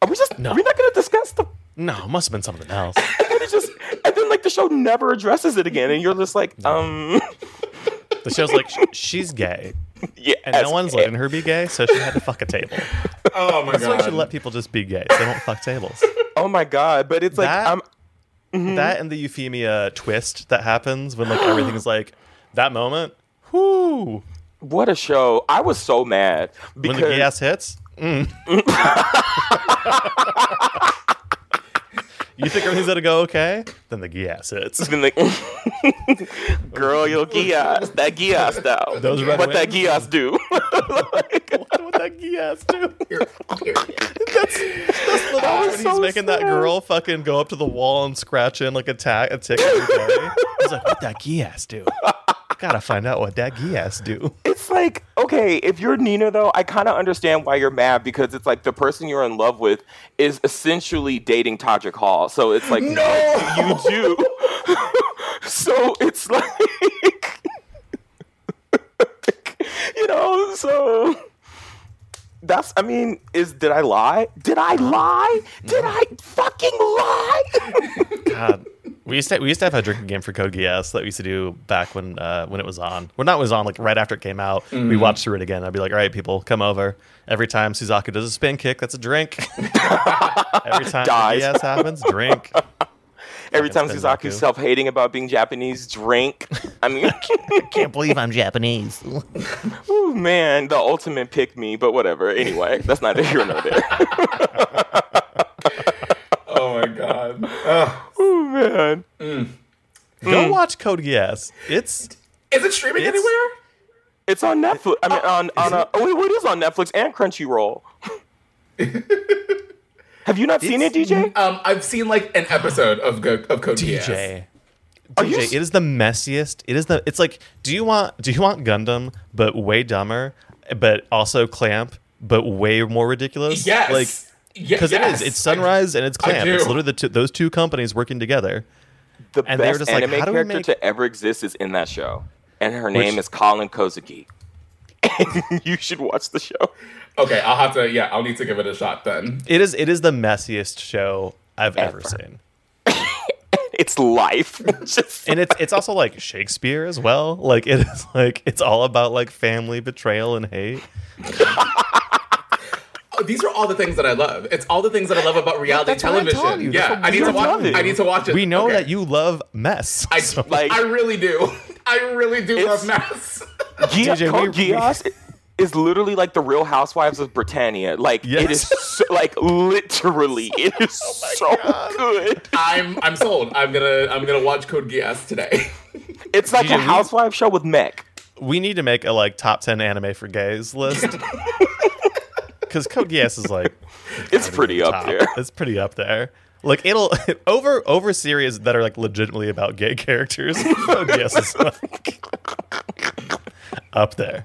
Are we just? No. Are we not going to discuss the? No, it must have been something else. And then it's just, and then like the show never addresses it again, and you're just like, um, The show's like, she's gay, yeah, and no one's letting her be gay, so she had to fuck a table. oh my That's why you god should let people just be gay. So they don't fuck tables. Oh my god! But it's like That- I'm. Mm-hmm. That and the Euphemia twist that happens when like everything is like that moment. Whoo! What a show! I was so mad When because the gas hits. Mm. You think everything's gonna go okay? Then the gas hits. been like, girl, your Geass, that Geass though. Those red what that wings? Geass do? what would that gas do? Here, here. That's, that's the part was when so he's making that girl fucking go up to the wall and scratch in like a tack a tick every day. He's like, what that gas do? Gotta find out what that gas do. it's like, okay, if you're Nina though, I kind of understand why you're mad because it's like the person you're in love with is essentially dating Todrick Hall. So it's like, no, you do. so it's like, you know, so that's I mean, is did I lie? Did I lie? Did I fucking lie? God, we used to we used to have a drinking game for Code Geass that we used to do back when uh, when it was on. Well, not it was on like right after it came out. We Mm-hmm. watched through it again. I'd be like, all right, people, come over. Every time Suzaku does a spin kick, that's a drink. Every time Dies. Code Geass happens, drink. Every time Suzaku's self-hating about being Japanese, drink. I mean, I Can't believe I'm Japanese. ooh, man, the ultimate pick me. But whatever. Anyway, that's neither here nor there. Oh my god. Ugh. Ooh, man. Mm. Go mm. watch Code Geass. It's Is it streaming It's- anywhere? It's on Netflix. I mean, oh. on on a, uh, oh, wait, it is on Netflix and Crunchyroll. Have you not seen it, DJ? Um, I've seen like an episode of Go- of Code Geass. DJ. Are you DJ, s- it is the messiest. It is the. It's like, do you want do you want Gundam, but way dumber, but also Clamp, but way more ridiculous? Yes. like Ye- because yes. it is. It's Sunrise and it's I Clamp. It's literally the two, those two companies working together. The And best just like, anime how character make- to ever exist is in that show, and her name Which- is Kallen Kozuki. You should watch the show. Okay, I'll have to. Yeah, I'll need to give it a shot then. It is. It is the messiest show I've ever, Ever. seen, It's life. Just and it's it's also like Shakespeare as well. Like it is like it's all about like family betrayal and hate. Oh, these are all the things that I love. It's all the things that I love about reality That's what I'm television. telling you. That's Yeah, what I need to watch. telling I need to watch it. We know Okay. that you love mess. I so- like- I really do. I really do love mess. Gia- DJ, Code we- Geass is literally like the Real Housewives of Britannia. Like it is so, like literally, it is oh so good. I'm I'm sold. I'm gonna I'm gonna watch Code Geass today. It's like DJ, a we- housewife show with mech. we need to make a like top 10 anime for gays list because code geass is like It's pretty up top. there. it's pretty up there like it'll over over series that are like legitimately about gay characters code geass is like up there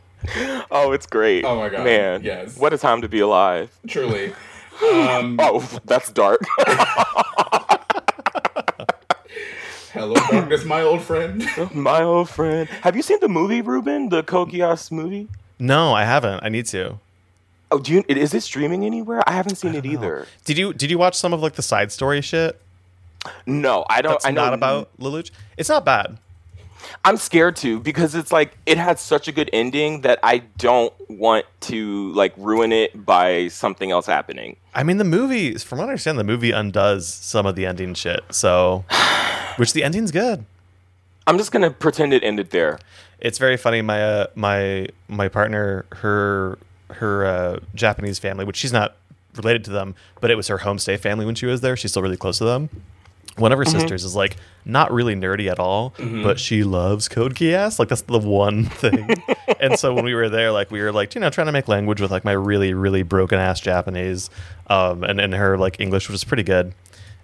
Oh, it's great. Oh my God, man! yes. what a time to be alive. Truly. Um, Oh, that's dark. hello, darkness, my old friend. My old friend. Have you seen the movie, Ruben? The Code Geass movie? no i haven't i need to Oh, do you? Is it streaming anywhere? I haven't seen it either. did you did you watch some of like the side story shit No, I don't. that's I know not about lelouch it's not bad I'm scared to because it's like it had such a good ending that I don't want to like ruin it by something else happening. I mean, the movie, from what I understand, the movie undoes some of the ending shit. So, which the ending's good. I'm just gonna pretend it ended there. It's very funny. My uh, my my partner, her her uh, Japanese family, which she's not related to them, but it was her homestay family when she was there. She's still really close to them. One of her sisters is like not really nerdy at all, but she loves Code Geass. Like that's the one thing. and so when we were there, like we were like you know trying to make language with like my really really broken ass Japanese, um, and and her like English was pretty good,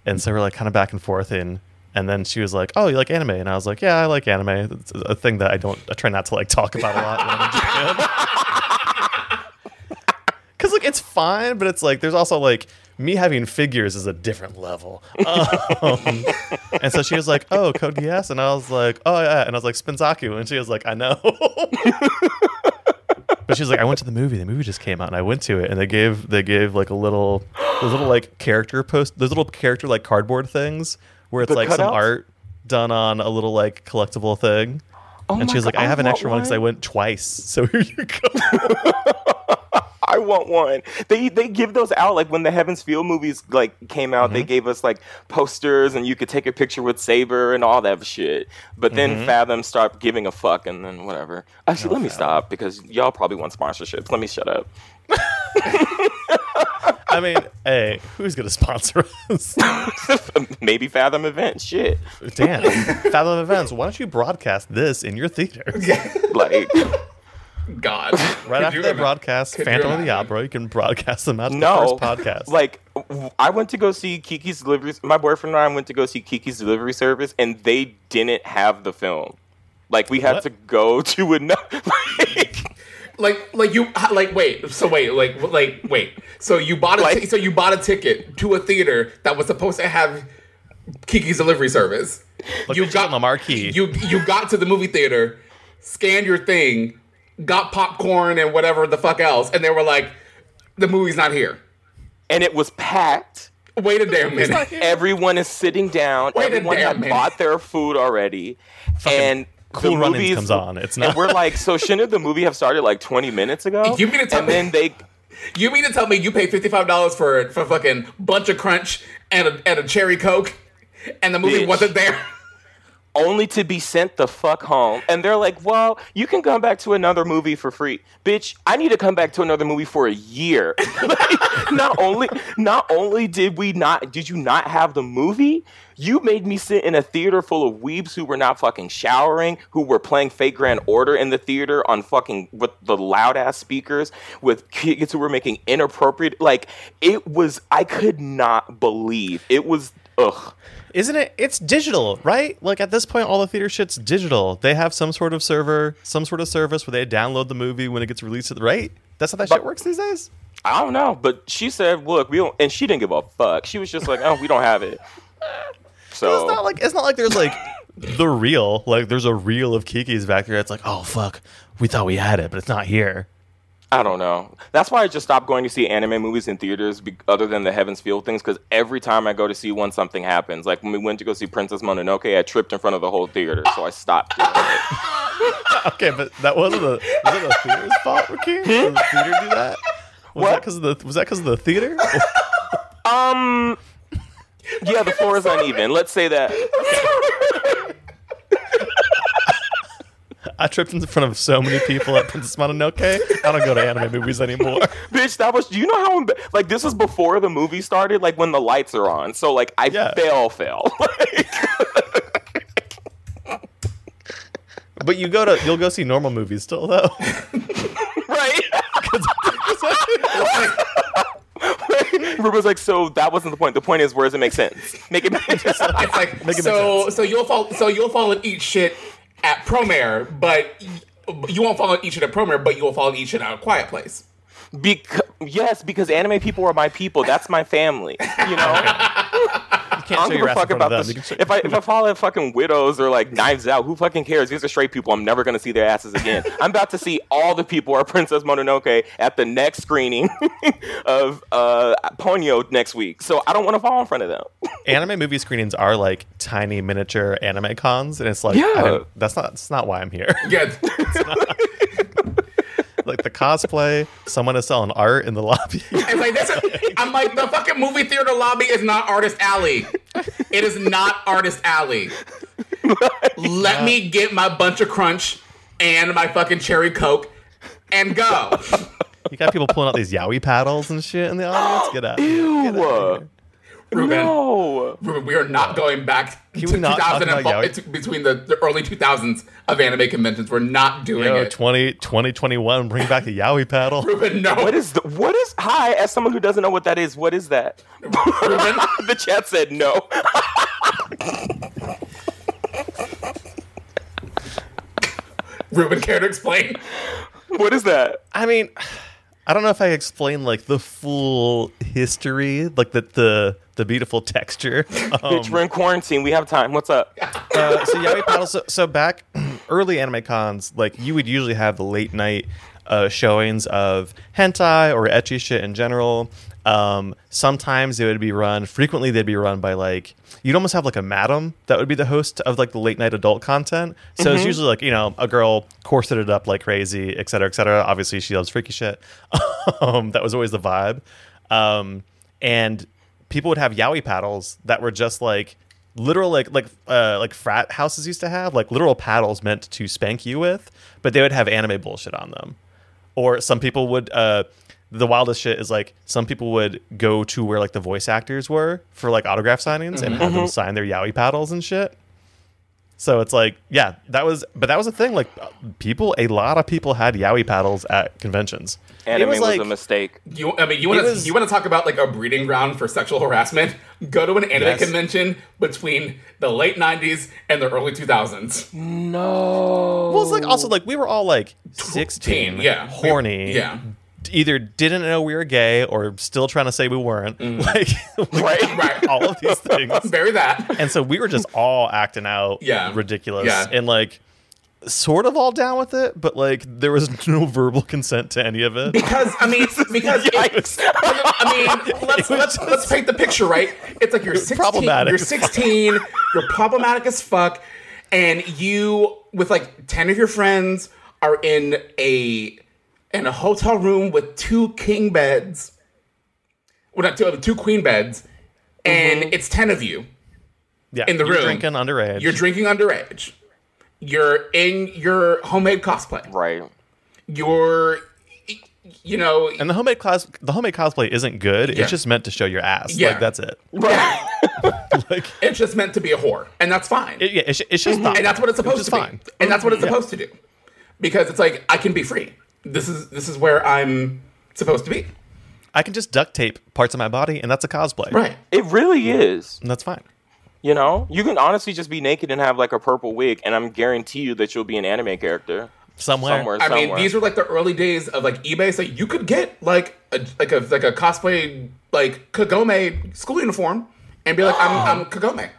and so we're like kind of back and forth and. And then she was like, "Oh, you like anime?" And I was like, "Yeah, I like anime. It's a thing that I don't. I try not to like talk about a lot when I'm in Japan." Because like it's fine, but it's like there's also like me having figures is a different level. Um, and so she was like, "Oh, Code Geass," and I was like, "Oh yeah," and I was like, "Spinzaku," and she was like, "I know." but she was like, "I went to the movie. The movie just came out, and I went to it, and they gave they gave like a little those little like character post those little character like cardboard things where it's The like some art done on a little like collectible thing." Oh and my she was like, "I have an extra one because I went twice, so here you go." I want one. They they give those out like when the Heaven's Feel movies like came out. Mm-hmm. They gave us like posters and you could take a picture with Saber and all that shit. But then Mm-hmm. Fathom stopped giving a fuck and then whatever. Actually, Oh, let me stop because y'all probably want sponsorships. Let me shut up. I mean, hey, who's gonna sponsor us? Maybe Fathom Events. shit. Dan, Fathom Events, why don't you broadcast this in your theaters? Like God. Right after you they broadcast could Phantom of the? Opera, you can broadcast them out to no the first podcast. Like I went to go see Kiki's delivery. My boyfriend and I went to go see Kiki's delivery service, and they didn't have the film. Like we had What? to go to another. Like, Like, like you, like, wait. So wait, like, like, wait. So you bought a, Like- ti- so you bought a ticket to a theater that was supposed to have Kiki's delivery service. Look you at you on the marquee. You you got to the movie theater, scanned your thing, got popcorn and whatever the fuck else, and they were like, the movie's not here. and it was packed. Wait a damn minute. Everyone is sitting down. Wait a Everyone damn had minute. bought their food already, and Cool the Runnings movie comes on. It's And not. we're like, so shouldn't the movie have started like 20 minutes ago? You mean to tell and me- then they You mean to tell me you paid fifty five dollars for for fucking bunch of crunch and a and a cherry coke, and the movie Bitch. wasn't there? Only to be sent the fuck home. And they're like, well, you can come back to another movie for free. Bitch, I need to come back to another movie for a year. Like, not only not only did we not did you not have the movie, you made me sit in a theater full of weebs who were not fucking showering, who were playing Fate Grand Order in the theater on fucking with the loud ass speakers, with kids who were making inappropriate like it was I could not believe it was ugh. Isn't it? It's digital, right? Like at this point, all the theater shit's digital. They have some sort of server, some sort of service where they download the movie when it gets released. Right? That's how that shit works these days. I don't know, but she said, "Look, we don't," and she didn't give a fuck. She was just like, "Oh, we don't have it." So It's not like it's not like there's like the reel. Like there's a reel of Kiki's back there. It's like, oh fuck, we thought we had it, but it's not here. I don't know. That's why I just stopped going to see anime movies in theaters, be- other than the Heaven's Feel things, because every time I go to see one, something happens. Like when we went to go see Princess Mononoke, I tripped in front of the whole theater, so I stopped. Okay, but that wasn't the was it the theater's fault, Rakeem? Did the theater do that? Was What? that because of the was that because of the theater? Um, yeah, the floor is uneven. Let's say that. I tripped in front of so many people at Princess Mononoke. I don't go to anime movies anymore. Bitch, that was. Do you know how? emba- Like this was before the movie started. Like when the lights are on. So like I Yeah. fail. fell. But you go to you'll go see normal movies still though. right? Ruben's like, so that wasn't the point. The point is, where does it make sense? Make it make sense. It's like Make it make so sense. so you'll fall so you'll fall and eat shit at Promare, but you won't eat shit at Promare, but you will eat shit at a quiet place. Because yes, because anime people are my people. That's my family. You know, can't I show don't give your a fuck about this. You If I if I follow fucking widows or like Knives Out, who fucking cares? These are straight people. I'm never gonna see their asses again. I'm about to see all the people are Princess Mononoke at the next screening of uh Ponyo next week. So I don't want to fall in front of them. anime movie screenings are like tiny miniature anime cons, and it's like, Yeah. I that's not that's not why I'm here. Yeah. Like the cosplay, someone is selling art in the lobby. It's like this is, I'm like the fucking movie theater lobby is not artist alley. It is not artist alley. Let me get my bunch of crunch and my fucking cherry coke and go. you got people pulling out these yaoi paddles and shit in the audience. Get out! Get out Ew. of here. Ruben, No. Ruben, we are not going back Can to we 2000 and about fo- between the, the early 2000s of anime conventions. We're not doing Yo, it. 20, 2021, bring back the yaoi paddle. Ruben, no. What is the, what is hi? As someone who doesn't know what that is, what is that? Ruben? the chat said no. Ruben, care to explain? What is that? I mean, I don't know if I explain like the full history, like the the, the beautiful texture. Um, Bitch, we're in quarantine. We have time. What's up? uh, so yaoi paddles. So, so back early anime cons, like you would usually have the late night uh, showings of hentai or ecchi shit in general. Um, sometimes they would be run. Frequently, they'd be run by like you'd almost have like a madam that would be the host of like the late night adult content. So it's usually like you know a girl corseted up like crazy, et cetera, et cetera. Obviously, she loves freaky shit. um, that was always the vibe. Um, and people would have yaoi paddles that were just like literal like like uh like frat houses used to have like literal paddles meant to spank you with but they would have anime bullshit on them. Or some people would uh the wildest shit is like some people would go to where like the voice actors were for like autograph signings and have them sign their yaoi paddles and shit so it's like yeah that was but that was a thing like people a lot of people had yaoi paddles at conventions Anime it was was, a mistake. You, I mean, you want to you want to talk about like a breeding ground for sexual harassment? Go to an anime Yes. convention between the late '90s and the early 2000s. No. Well, it's like also like we were all like sixteen, yeah. horny, Yeah. Either didn't know we were gay or still trying to say we weren't. Mm. Like right. Right. all of these things, Bury that. and so we were just all acting out, Yeah. ridiculous, Yeah. and like sort of all down with it, but like there was no verbal consent to any of it. Because I mean, because it's, Yikes. I mean, let's let's let's paint the picture, right? It's like you're 16, problematic. you're 16, you're problematic as fuck, and you with like 10 of your friends are in a in a hotel room with two king beds. Well, not two, uh, two queen beds, and mm-hmm. it's 10 of you. Yeah, in the you're room. drinking underage. You're drinking underage. You're in your homemade cosplay. Right. You're, you know, and the homemade cos the homemade cosplay isn't good. Yeah. It's just meant to show your ass. Yeah. Like that's it. right. Like it's just meant to be a whore, and that's fine. it, yeah, it's, it's just mm-hmm. not. and that's what it's supposed Which is to be. fine. And that's what it's Yeah. supposed to do, because it's like I can be free. This is this is where I'm supposed to be. I can just duct tape parts of my body, and that's a cosplay. Right. It really is. And that's fine. You know, you can honestly just be naked and have like a purple wig, and I'm guarantee you that you'll be an anime character Somewhere. somewhere. I somewhere. mean, these are like the early days of like eBay. So you could get like a like a like a cosplay like Kagome school uniform and be like, I'm I'm Kagome.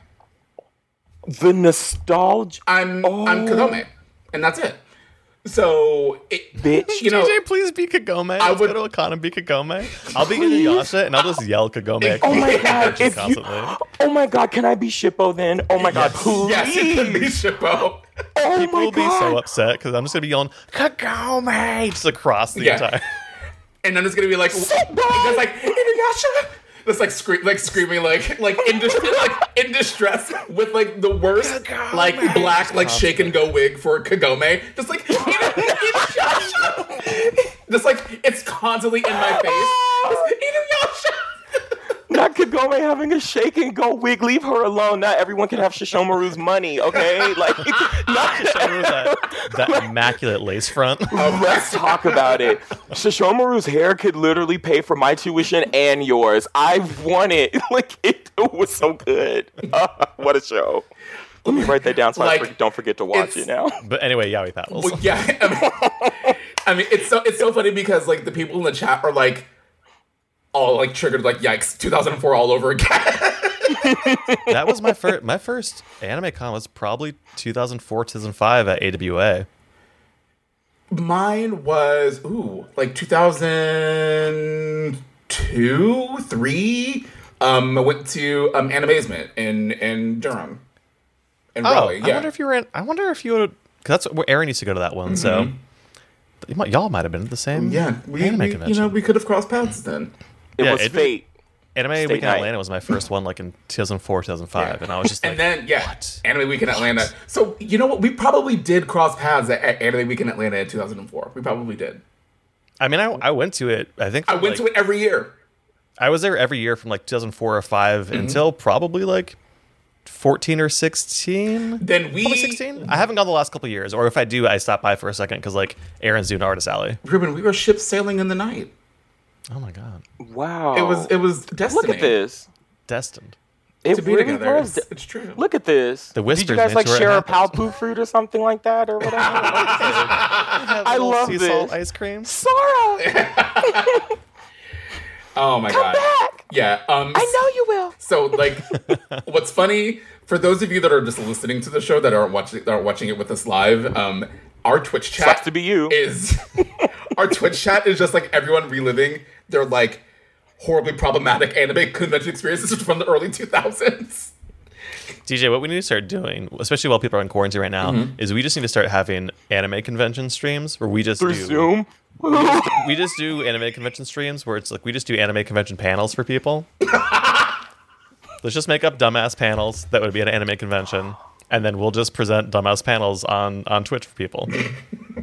the nostalgia, I'm Oh. I'm Kagome, and that's it. So it, bitch. you know, DJ, please be Kagome. I Let's would- go to a con and be Kagome. I'll be Inuyasha, and I'll just yell Kagome. Oh my god! If you, oh my god, can I be Shippo then? Oh my god, please! yes, you can be Shippo. Oh People my will be so upset because I'm just gonna be yelling Kagome just across the Yeah. entire. and then it's gonna be like because like Inuyasha. That's like scream, like screaming, like like in dis- like in distress with like the worst like black like shake and go wig for Kagome, just like Inuyasha. Just like it's constantly in my face. Just, Inuyasha. Not Kagome having a shake and go wig. Leave her alone. Not everyone can have Sesshomaru's money, okay? Like, not, Show that, that immaculate lace front. let's talk about it. Sesshomaru's hair could literally pay for my tuition and yours. I want it. Like, it, it was so good. Uh, what a show. Let me write that down so I Like, for- don't forget to watch it now. But anyway, Yaoi paddles. Well, yeah, I mean, I mean, it's so it's so funny because like the people in the chat are like all like triggered, like yikes, 2004 all over again. that was my first. My first anime con was probably 2004, 2005 at AWA. Mine was ooh, like 2002, three. Um, I went to um Animazement in in Durham. In Oh, Raleigh, I wonder if you were. In, I wonder if you would. That's where Aaron used to go to that one. So you might, y'all might have been at the same. Mm-hmm. yeah, we, anime we- you know we could have crossed paths then. It Yeah, was it- fate. Anime State Week in night. Atlanta was my first one, like in 2004, 2005, and I was just like, and then yeah, what? Anime Weekend Atlanta. So you know what? We probably did cross paths at, at Anime Weekend Atlanta in 2004. We probably did. I mean, I, I went to it. I think I went like- to it every year. I was there every year from like 2004 or 5 Mm-hmm. until probably like 14 or 16. Then we Probably 16. I haven't gone the last couple of years, or if I do, I stop by for a second because like Aaron's doing Artist Alley. Ruben, we were ship sailing in the night. Oh my god, Wow. It was it was destiny. Look at this. destined. It to be really together. was. It's, it's true. Look at this. The Did you guys like share a happened. paopu fruit or something like that or whatever? I love sea this. salt ice cream. Sora, Oh my god. back. Yeah. Um. I know you will. So like, what's funny for those of you that are just listening to the show that aren't watching that aren't watching it with us live, um, our Twitch chat Sucks to be you. is our Twitch chat is just like everyone reliving their like horribly problematic anime convention experiences from the early 2000s. DJ, what we need to start doing, especially while people are in quarantine right now, Mm-hmm. is we just need to start having anime convention streams where we just Through do Zoom. we just do anime convention streams where it's like we just do anime convention panels for people. Let's just make up dumbass panels that would be at an anime convention, and then we'll just present dumbass panels on on Twitch for people.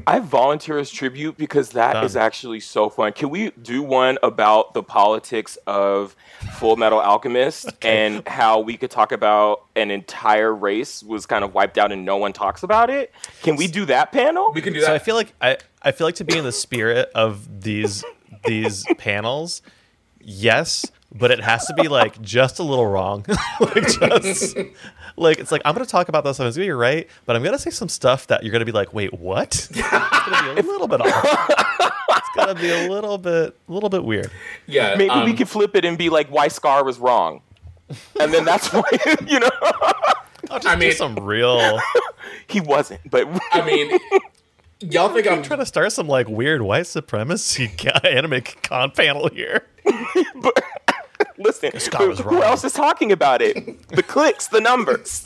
I volunteer as tribute because that is Done. actually so fun. Can we do one about the politics of Full Metal Alchemist and how we could talk about an entire race was kind of wiped out and no one talks about it? Can we do that panel? We can do that. So I feel like I I feel like to be in the spirit of these these panels, yes, but it has to be like just a little wrong. like just like it's like I'm gonna talk about this and it's gonna be right, but I'm gonna say some stuff that you're gonna be like, wait, what? It's gonna be a little bit off. It's gonna be a little bit a little bit weird. yeah. Maybe we um, could flip it and be like, why Scar was wrong. And then that's why, you know. I'll just I do mean- some real. He wasn't, but I mean, y'all think I'm trying to start some like weird white supremacy anime con panel here. Listen, who, who else is talking about it? The clicks, the numbers.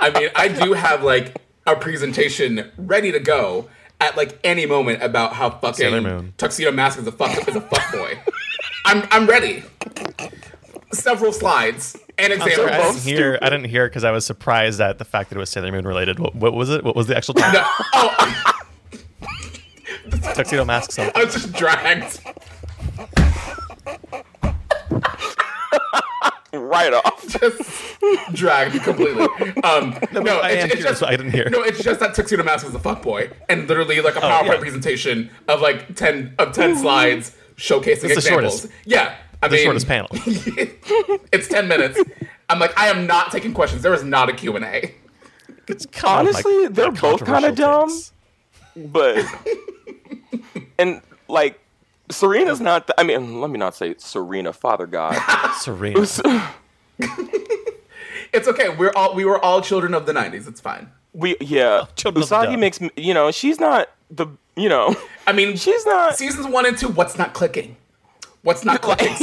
I mean, I do have like a presentation ready to go at like any moment about how fucking Tuxedo Mask is a fuck is a fuck boy. I'm I'm ready. Several slides and Sorry, I examples. didn't hear. I didn't hear because I was surprised at the fact that it was Sailor Moon related. What, what was it? What was the actual title? No, oh, Tuxedo Mask. Something. I was just dragged. Right off. Just dragged completely. Um, no, I it's, am it's curious, just so I didn't hear. No, it's just that Tuxedo Mask is a fuckboy, and literally like a PowerPoint yeah. presentation of like ten of ten slides showcasing the examples. shortest. Yeah, I The mean, shortest panel. it's 10 minutes. I'm like, I am not taking questions. There is not a Q&A. It's come on, Honestly, my- they're both kinda dumb. But and like Serena's not. The, I mean, let me not say Serena, Father God. Serena. It's okay. We're all we were all children of the 90s. It's fine. We yeah. Children Usagi Dumb. makes. You know, she's not the. You know, I mean, she's not. seasons 1 and 2 what's not clicking? What's not clicking?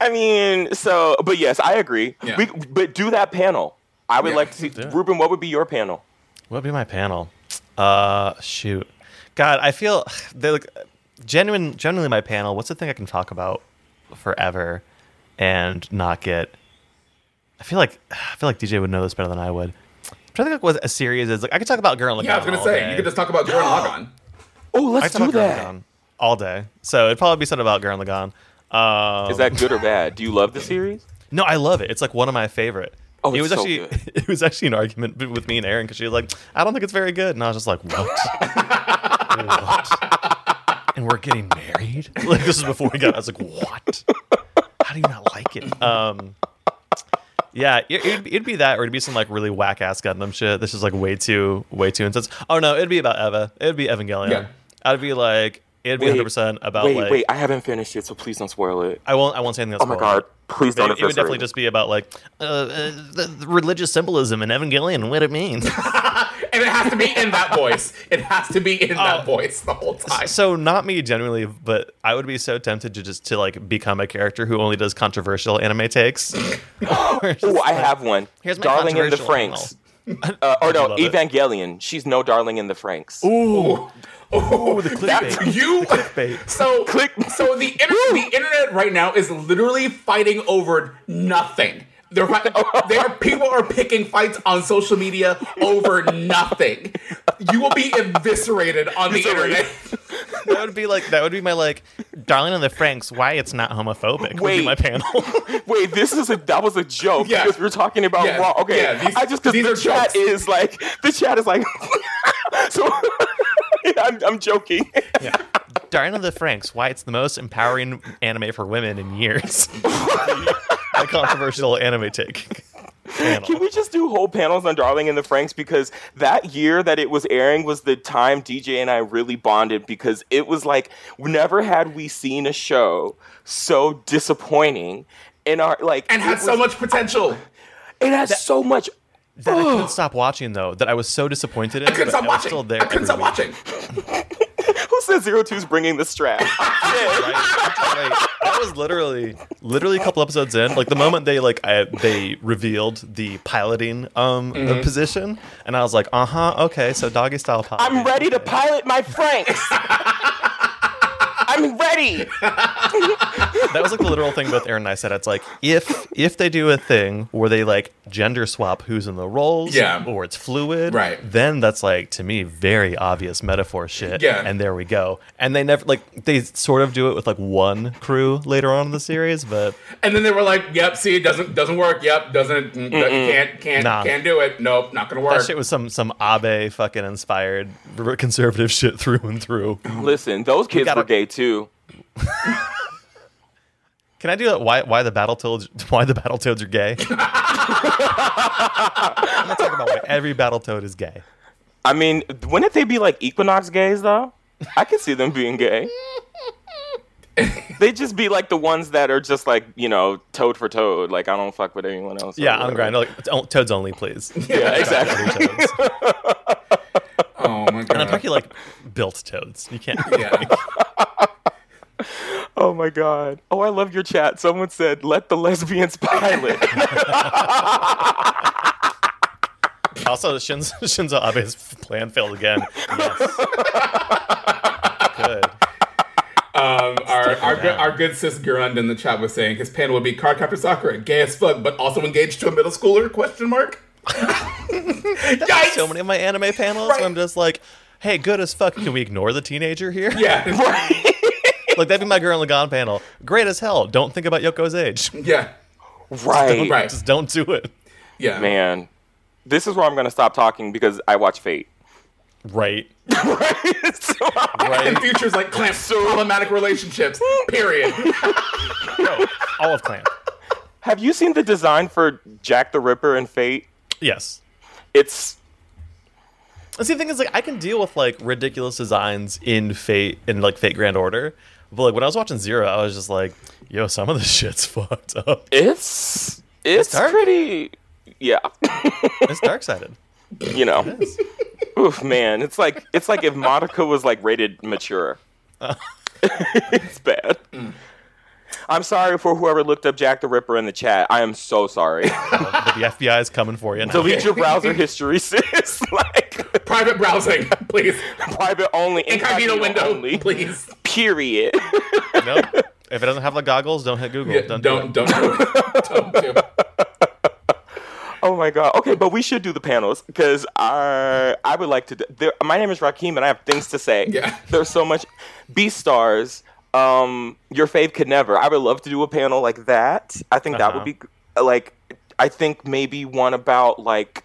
I mean, so, but yes, I agree. Yeah. We, but do that panel. I would Yeah. like to see. Ruben, what would be your panel? What would be my panel? Uh, shoot. God, I feel they like genuine. Generally, my panel. What's the thing I can talk about forever and not get? I feel like I feel like DJ would know this better than I would. I'm trying to think like what a series is. Like I could talk about Girl and yeah, I was going to say, you could just talk about Gurren Lagann. Oh, I let's could talk do about Gurren that. Lagann all day. So it'd probably be something about Gurren Lagann. Um, Is that good or bad? Do you love the series? No, I love it. It's like one of my favorite. Oh, it was so actually good. it was actually an argument with me and Aaron because she was like, "I don't think it's very good," and I was just like, "What? what? And we're getting married? Like this is before we got." I was like, "What? How do you not like it?" Um, yeah, it, it'd, it'd be that, or it'd be some like really whack ass Gundam shit. This is like way too way too intense. Oh no, it'd be about Eva. It'd be Evangelion. Yeah. I'd be like, it'd be hundred percent about wait, like. wait. I haven't finished it, so please don't spoil it. I won't. I won't say anything else. Oh my god, please don't. It, it would definitely just be about like uh, uh, the, the religious symbolism in Evangelion and what it means. And it has to be in that voice. It has to be in Oh. that voice the whole time. so not me genuinely, but I would be so tempted to just to like become a character who only does controversial anime takes. Where it's Oh, I like- have one. Here's my Darling in the Franxx. Uh, or no, love it. Evangelion. She's no Darling in the Franxx. Ooh. Ooh, the that- clickbait. you clickbait. so Click. so the internet, the internet right now is literally fighting over nothing. They're fi- oh, they are people are picking fights on social media over nothing. You will be eviscerated on the Eviscerated. internet. That would be like that would be my like, darling of the Franxx. Why it's not homophobic? Would Wait. be my panel. Wait, this is a that was a joke Yeah. because we are talking about Yeah, raw. Okay, yeah, these- I just because the chat jokes. is like the chat is like. so I'm, I'm joking. yeah. Darling in the Franxx. Why it's the most empowering anime for women in years. a controversial anime take. Panel. Can we just do whole panels on Darling in the Franxx? Because that year that it was airing was the time DJ and I really bonded because it was like never had we seen a show so disappointing in our like And it had so much potential. It has so much. That I couldn't stop watching though. That I was so disappointed in. I couldn't stop I was watching. Still there I couldn't stop week. watching. Who said Zero Two's bringing the strap? Right? Right. That was literally, literally a couple episodes in. Like the moment they like I, they revealed the piloting um Mm-hmm. uh, position, and I was like, uh huh, okay, so doggy style piloting. I'm ready to pilot my Franxx. I'm ready. That was like the literal thing both Aaron and I said. It's like if if they do a thing where they like gender swap who's in the roles, Yeah. or it's fluid, Right. Then that's like to me very obvious metaphor shit. Yeah. and there we go. And they never like they sort of do it with like one crew later on in the series, but And then they were like, "Yep, see, it doesn't doesn't work. Yep, doesn't mm, can't can't Nah. can't do it. Nope, not gonna work." that shit was some some Abe fucking inspired conservative shit through and through. Listen, those kids gotta- were gay too. Can I do that? Why why the Battletoads why the Battletoads are gay? I'm gonna talk about why every Battletoad is gay. I mean, wouldn't they be like Equinox gays though? I could see them being gay. they just be like the ones that are just like you know toad for toad. Like I don't fuck with anyone else. or Yeah, on the whatever. grind. Like "Oh, toads only, please. Yeah, exactly. Oh my god. And I'm talking like built toads. You can't. yeah. Oh my god. Oh, I love your chat. Someone said, "Let the lesbians pilot." Also, Shinzo, Shinzo Abe's plan failed again. Yes. Good. Um, our our good, our good sis Gurund in the chat was saying his panel would be Cardcaptor Sakura, gay as fuck, but also engaged to a middle schooler? Question mark. Yikes! So many of my anime panels Right. I'm just like, hey, good as fuck. Can we ignore the teenager here? Yeah, like that'd be my Gurren Lagann panel. Great as hell. Don't think about Yoko's age. yeah, right. right. Just don't do it. Yeah, Man, this is where I'm gonna stop talking because I watch Fate. Right. Right. So, And Right. futures like clamp problematic relationships. Period. No, all of Clamp. have you seen the design for Jack the Ripper in Fate? Yes. It's And see, the thing is, like, I can deal with like ridiculous designs in Fate in like Fate Grand Order, but like when I was watching Zero, I was just like, yo, some of this shit's fucked up. it's it's dark. pretty. Yeah, It's dark sided. you know. Oof, man, it's like it's like if Monica was like rated mature. Uh. it's bad. I'm sorry for whoever looked up Jack the Ripper in the chat. I am so sorry. But the FBI is coming for you. Now. Delete your browser history, sis. like Private browsing, please. private only, Incognito window, only. please. Period. Nope. If it doesn't have the goggles, don't hit Google. Yeah, don't don't do don't it. do it. Don't do it. Oh my god. Okay, but we should do the panels because I I would like to. Do, there, my name is Rakeem, and I have things to say. Yeah. There's so much. B stars. Um, your fave could never. I would love to do a panel like that. I think that would Uh-huh. be like. I think maybe one about like.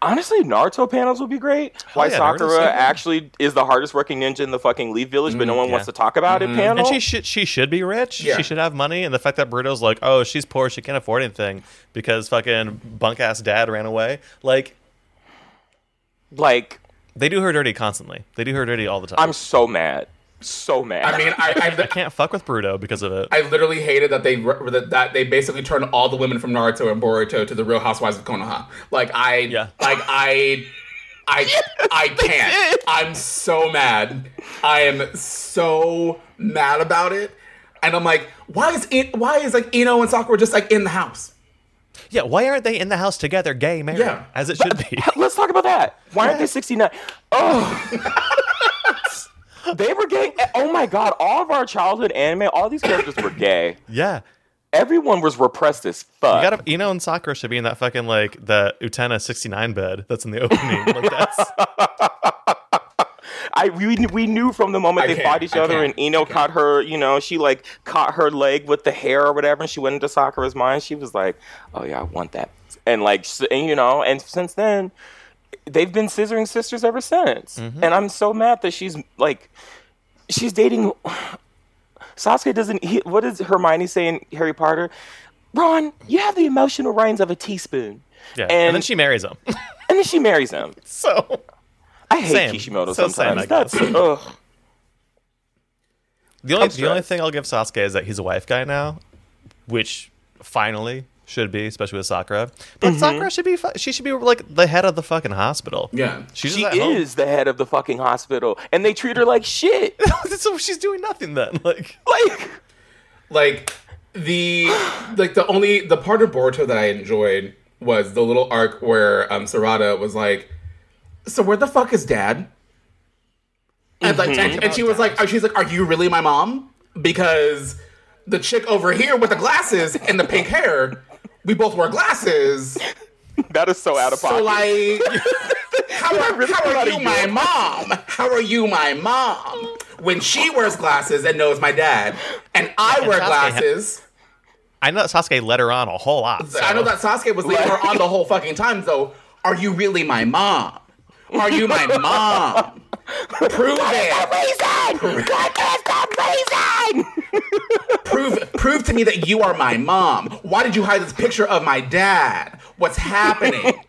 Honestly, Naruto panels would be great. Why yeah, Sakura actually is the hardest working ninja in the fucking Leaf Village, but no mm, one yeah. wants to talk about it. Mm-hmm. Panel. And she should she should be rich. Yeah. She should have money. And the fact that Boruto's like, oh, she's poor, she can't afford anything because fucking bunk ass dad ran away. Like like, they do her dirty constantly. They do her dirty all the time. I'm so mad, so mad. I mean, I, I I, can't fuck with Boruto because of it. I literally hated that they that, that they basically turned all the women from Naruto and Boruto to the Real Housewives of Konoha. Like I, Yeah. like I, I, I can't. I'm so mad. I am so mad about it, and I'm like, why is it? Why is like Ino and Sakura just like in the house? yeah, why aren't they in the house together, gay married, Yeah. as it should be? Let's talk about that. Why aren't they 69? Oh. They were gay. Oh my god, all of our childhood anime, all these characters were gay. yeah. Everyone was repressed as fuck. You gotta, Ino and Sakura should be in that fucking like the Utena sixty nine bed that's in the opening. Like that's I we, we knew from the moment I they fought each I other can't. and Ino caught her, you know, she like caught her leg with the hair or whatever and she went into Sakura's mind. She was like, "Oh yeah, I want that." And like and you know, and since then they've been scissoring sisters ever since. Mm-hmm. And I'm so mad that she's like she's dating Sasuke doesn't he, what is Hermione saying Harry Potter? Ron, you have the emotional reins of a teaspoon. yeah. And- And, then she marries him. And then she marries him. so I hate Same. Kishimoto So same, sometimes. Guess. That's ugh. the only the only thing I'll give Sasuke is that he's a wife guy now, which finally should be, especially with Sakura. But Mm-hmm. Sakura should be fu- she should be like the head of the fucking hospital. Yeah. She's She just home. is the head of the fucking hospital, and they treat her like shit. so she's doing nothing then. Like like, like the like the only the part of Boruto that I enjoyed was the little arc where um Sarada was like, "So where the fuck is Dad?" And like, and, and she was like, "She's like, are you really my mom?" Because the chick over here with the glasses and the pink hair, we both wear glasses. that is so out of pocket. So like, how are, really how are you you? my mom? How are you my mom? When she wears glasses and knows my dad, and I and wear Sasuke ha- glasses. I know that Sasuke let her on a whole lot. so- I know that Sasuke was leaving her on the whole fucking time. So, are you really my mom? Are you my mom? Prove it. reason. What is the reason? Prove prove to me that you are my mom. Why did you hide this picture of my dad? What's happening?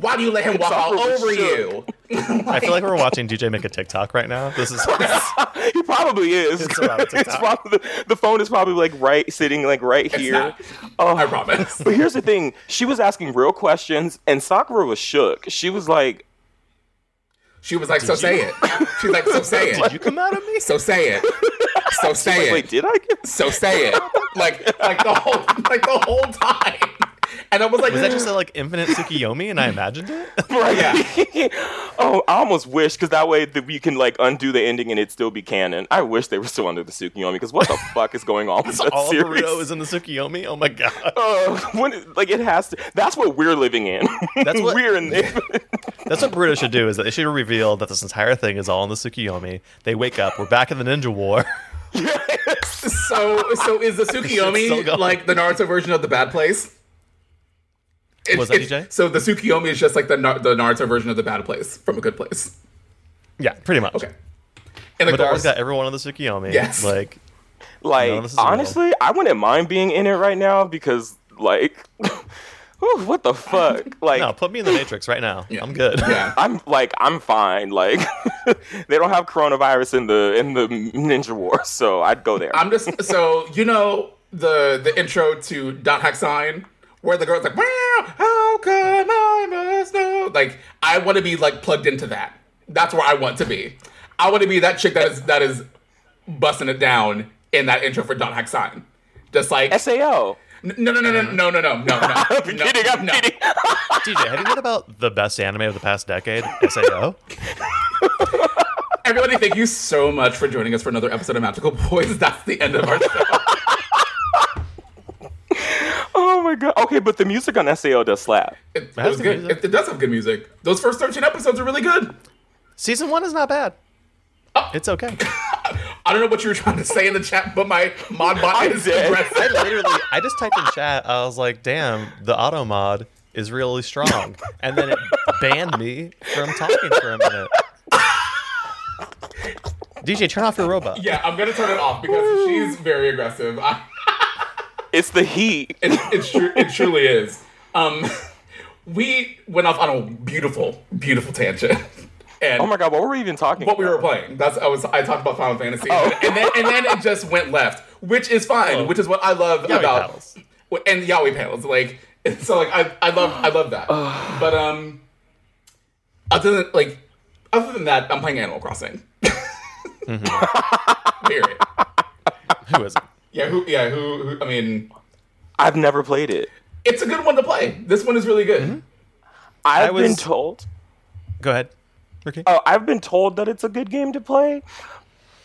Why do you let him walk all over shook. you? I feel like we're watching DJ make a TikTok right now. This is he probably is. It's around It's probably, the, the phone is probably like right sitting like right here. not. Oh, I promise. But here's the thing: she was asking real questions, and Sakura was shook. She was like, She was like, "So say it." She's like, "So say it." Did you come out of me? So say it. So say "Wait, it. did I get?" So say it. Like like the whole like the whole time. And I was like, Was that just a like infinite Tsukiyomi and I imagined it? Right. Yeah. oh, I almost wish because that way that we can like undo the ending and it still be canon. I wish they were still under the Tsukiyomi because what the fuck is going on with that All of series? Naruto is in the Tsukiyomi. Oh my god. Uh, when, like it has to. That's what we're living in. That's what- we're in. There. That's what Naruto should do. Is that they should reveal that this entire thing is all in the Tsukiyomi. They wake up. We're back in the Ninja War. so so is the still Tsukiyomi going. like the Naruto version of the bad place? It- Was that it- DJ? So the Tsukiyomi is just like the Nar- the Naruto version of the bad place from a good place. yeah, pretty much. Okay. And the Madara's girls, got everyone on the Tsukiyomi. Yes. Like Like No, this real. honestly, I wouldn't mind being in it right now because like, whew, what the fuck? Like, no, put me in the Matrix right now. Yeah. I'm good. yeah. I'm like I'm fine. Like, they don't have coronavirus in the in the Ninja War, so I'd go there. I'm just so you know the the intro to Dot Hack Sign where the girl's like, "Wow, how come I must know?" Like I want to be like plugged into that. That's where I want to be. I want to be that chick that is that is busting it down in that intro for Dot Hack Sign. Just like Sao. no no no no no no no no no no. I'm no, kidding. I'm no. kidding. DJ, have you heard about the best anime of the past decade? Sao. Everybody, thank you so much for joining us for another episode of Magical Boys. That's the end of our show. Oh my god. Okay, but the music on Sao does slap. It, it has was good good. music. It, it does have good music. Those first 13 episodes are really good. Season one is not bad. Oh. It's okay. I don't know what you were trying to say in the chat, but my mod bot I'm is dead. I literally, I just typed in chat. I was like, "Damn, the auto mod is really strong," and then it banned me from talking for a minute. DJ, turn off your robot. Yeah, I'm gonna turn it off because she's very aggressive. I, It's the heat. it, it's true. It truly is. Um, we went off on a beautiful, beautiful tangent, and Oh my god, what were we even talking what we were about? playing. That's I was. I talked about Final Fantasy, Oh. and then and then it just went left, which is fine. Oh. Which is what I love Yaoi about paddles. and Yaoi panels. Like so, like I I love I love that. but um, other than like other than that, I'm playing Animal Crossing. Period. Who is it? Yeah, who? Yeah, who, who? I mean, I've never played it. it's a good one to play. This one is really good. Mm-hmm. I've I was- been told. Go ahead, Ricky. Oh, I've been told that it's a good game to play.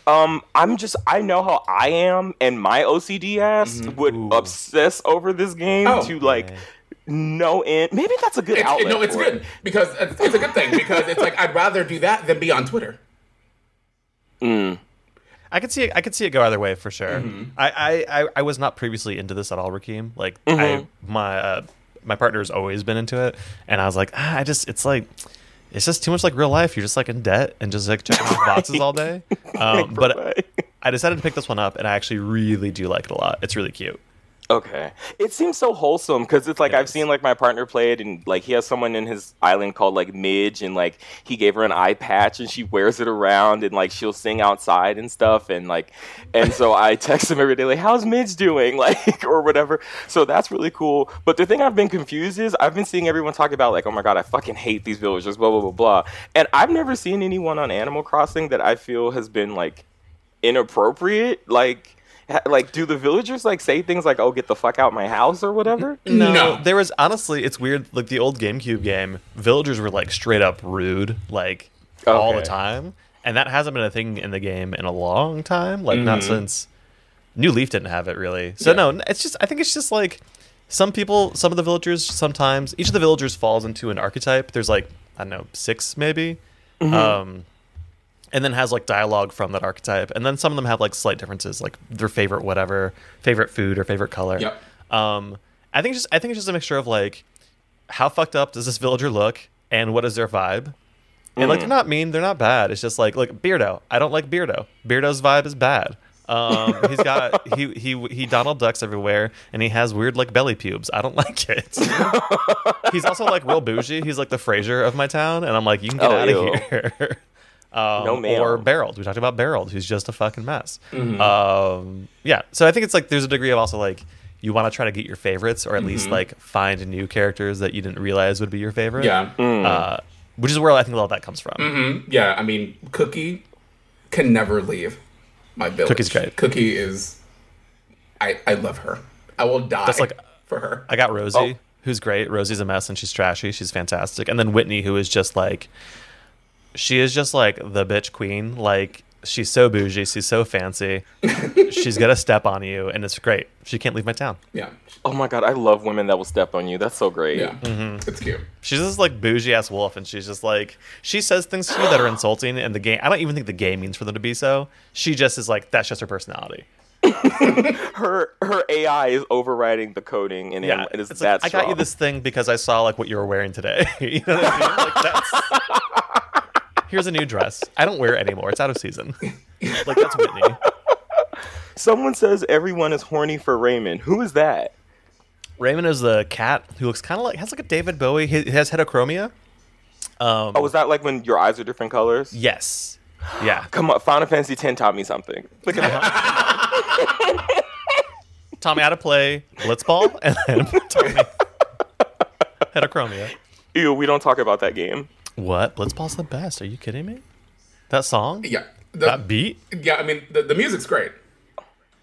Um, I'm just I know how I am, and my OCD ass mm-hmm. would Ooh. obsess over this game Oh. to like Yeah. no end. Maybe that's a good It's, outlet. no, it's for good it. because it's, it's a good thing because it's like I'd rather do that than be on Twitter. Mm. I could see it. I could see it go either way for sure. Mm-hmm. I, I, I, I was not previously into this at all, Rakeem. Like I, Mm-hmm. my uh, my partner's always been into it, and I was like, ah, I just it's like it's just too much like real life. You're just like in debt and just like checking off boxes all day. Um, but I decided to pick this one up, and I actually really do like it a lot. It's really cute. Okay. It seems so wholesome because it's like It I've is. seen like my partner play it and like he has someone in his island called like Midge and like he gave her an eye patch and she wears it around and like she'll sing outside and stuff and like and so I text him every day like how's Midge doing like or whatever. So that's really cool. But the thing I've been confused is I've been seeing everyone talk about like oh my god I fucking hate these villagers blah blah blah blah and I've never seen anyone on Animal Crossing that I feel has been like inappropriate like like do the villagers like say things like oh get the fuck out my house or whatever No. no. there was honestly, it's weird. Like the old GameCube game, villagers were like straight up rude, like all the time, and that hasn't been a thing in the game in a long time. Like not Mhm. since New Leaf didn't have it really. So Yeah. no, it's just I think it's just like some people, some of the villagers, sometimes each of the villagers falls into an archetype. There's like I don't know six maybe. Um, and then has like dialogue from that archetype, and then some of them have like slight differences, like their favorite whatever, favorite food or favorite color. Yep. Um, I think it's just I think it's just a mixture of like how fucked up does this villager look, and what is their vibe. And like they're not mean, they're not bad. It's just like like Beardo. I don't like Beardo. Beardo's vibe is bad. Um, he's got he he he Donald ducks everywhere, and he has weird like belly pubes. I don't like it. he's also like real bougie. He's like the Fraser of my town, and I'm like, you can get Oh, out ew. of here. Um, No. Or Barold. We talked about Barold, who's just a fucking mess. Mm-hmm. Um, yeah. So I think it's like there's a degree of also like you want to try to get your favorites, or at least Mm-hmm. like find new characters that you didn't realize would be your favorite. Yeah. Mm. Uh, which is where I think a lot of that comes from. Mm-hmm. Yeah, I mean, Cookie can never leave my village. Cookie's great. Cookie is. I I love her. I will die That's like- for her. I got Rosie, Oh. who's great. Rosie's a mess and she's trashy. She's fantastic. And then Whitney, who is just like, she is just like the bitch queen. Like she's so bougie, she's so fancy. she's gonna step on you, and it's great. She can't leave my town. Yeah. Oh my god, I love women that will step on you. That's so great. Yeah. Mm-hmm. It's cute. She's this like bougie ass wolf, and she's just like she says things to you that are insulting. And the game, I don't even think the game means for them to be so. She just is like that's just her personality. Her her AI is overriding the coding, and Yeah, it is it's that like, I got you this thing because I saw like what you were wearing today. you know what I mean? Like that's here's a new dress. I don't wear it anymore. It's out of season. like that's Whitney. Someone says everyone is horny for Raymond. Who is that? Raymond is the cat who looks kind of like has like a David Bowie. He, he has heterochromia. Um, Oh, was that like when your eyes are different colors? yes, yeah. Come on, Final Fantasy X taught me something. Look at that. Taught me how to play Blitzball, and then taught me heterochromia. Ew, we don't talk about that game. What? Blitzball's the best. Are you kidding me? That song? Yeah. The, That beat? yeah. I mean, the, the music's great.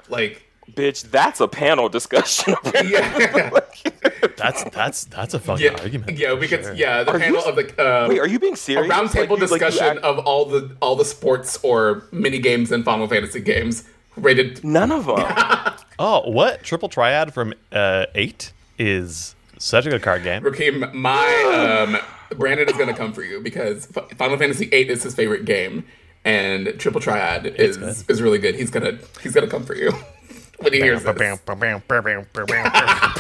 Like. Bitch, that's a panel discussion. Yeah. That's that's that's a fun yeah. argument. Yeah. We could. Sure. Yeah. The Are panel you- of the. Um, Wait, are you being a serious? roundtable Like, you- like, discussion act- of all the all the sports or mini games and Final Fantasy games rated. None of them. Oh, what? Triple Triad from uh, eight is such a good card game. Rakeem, my um, Brandon is gonna come for you because Final Fantasy VIII is his favorite game, and Triple Triad is is really good. He's gonna he's gonna come for you when he hears this.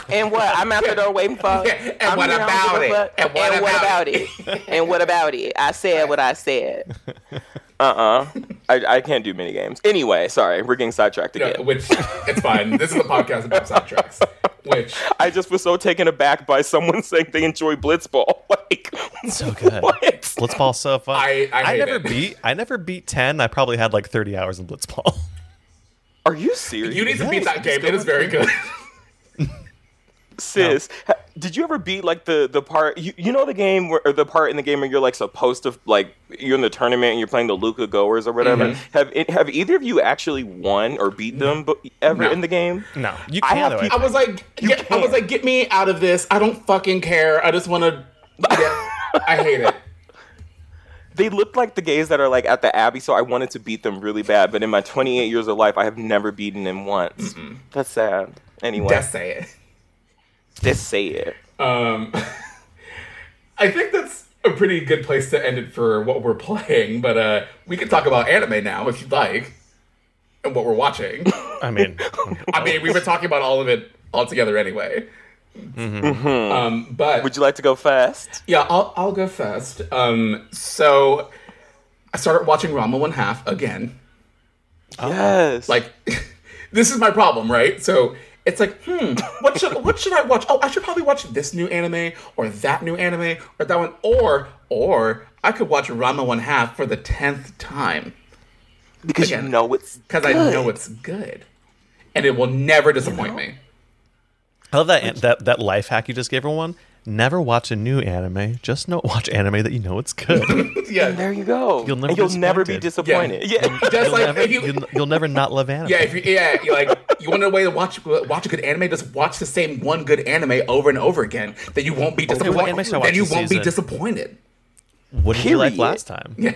and what? I'm out the door waiting for. and what here, I don't about give a it? fuck. And what about about it? and what about it? I said what I said. Uh-uh. I, I can't do mini games. Anyway, sorry, we're getting sidetracked Yeah, again. which it's fine. This is a podcast about soundtracks. Which I just was so taken aback by someone saying they enjoy Blitzball. Like, So good. what? Blitzball's so fun. I- I hate never it. beat I never beat ten. I probably had like thirty hours in Blitzball. Are you serious? you need to Yes, beat that game. It is very good. sis ha- did you ever beat like the the part you, you know the game where or the part in the game where you're like supposed to like you're in the tournament and you're playing the Luca goers or whatever Mm-hmm. have it- have either of you actually won or beat them bu- ever No. in the game no, you I have though. I I was like, You get, I was like, get me out of this. I don't fucking care. I just want to. Yeah, I hate it. they look like the gays that are like at the abbey so i wanted to beat them really bad but in my 28 years of life i have never beaten them once that's sad anyway Just say it. Just say it Um, I think that's a pretty good place to end it for what we're playing. But uh, we can talk about anime now if you'd like, and what we're watching. I mean, I mean, we've been talking about all of it all together anyway. Um, but would you like to go fast yeah, I'll I'll go first. Um, so I started watching Ranma One Half again. yes Like, this is my problem, right? So it's like, hmm, what should what should I watch? Oh, I should probably watch this new anime or that new anime or that one, or or I could watch Ranma One Half for the tenth time because again, you know it's because I know it's good, and it will never disappoint me. I love that that that life hack you just gave everyone. Never watch a new anime. Just no watch anime that you know it's good. Yeah, there you go You'll never and be you'll never be disappointed. disappointed yeah, just you'll, like never, you, you'll, you'll never not love anime. yeah, if you, yeah, you like you want a way to watch watch a good anime, just watch the same one good anime over and over again. Then you won't be disappointed. anime should I watch then you won't be disappointed. what did you like last time? Yeah.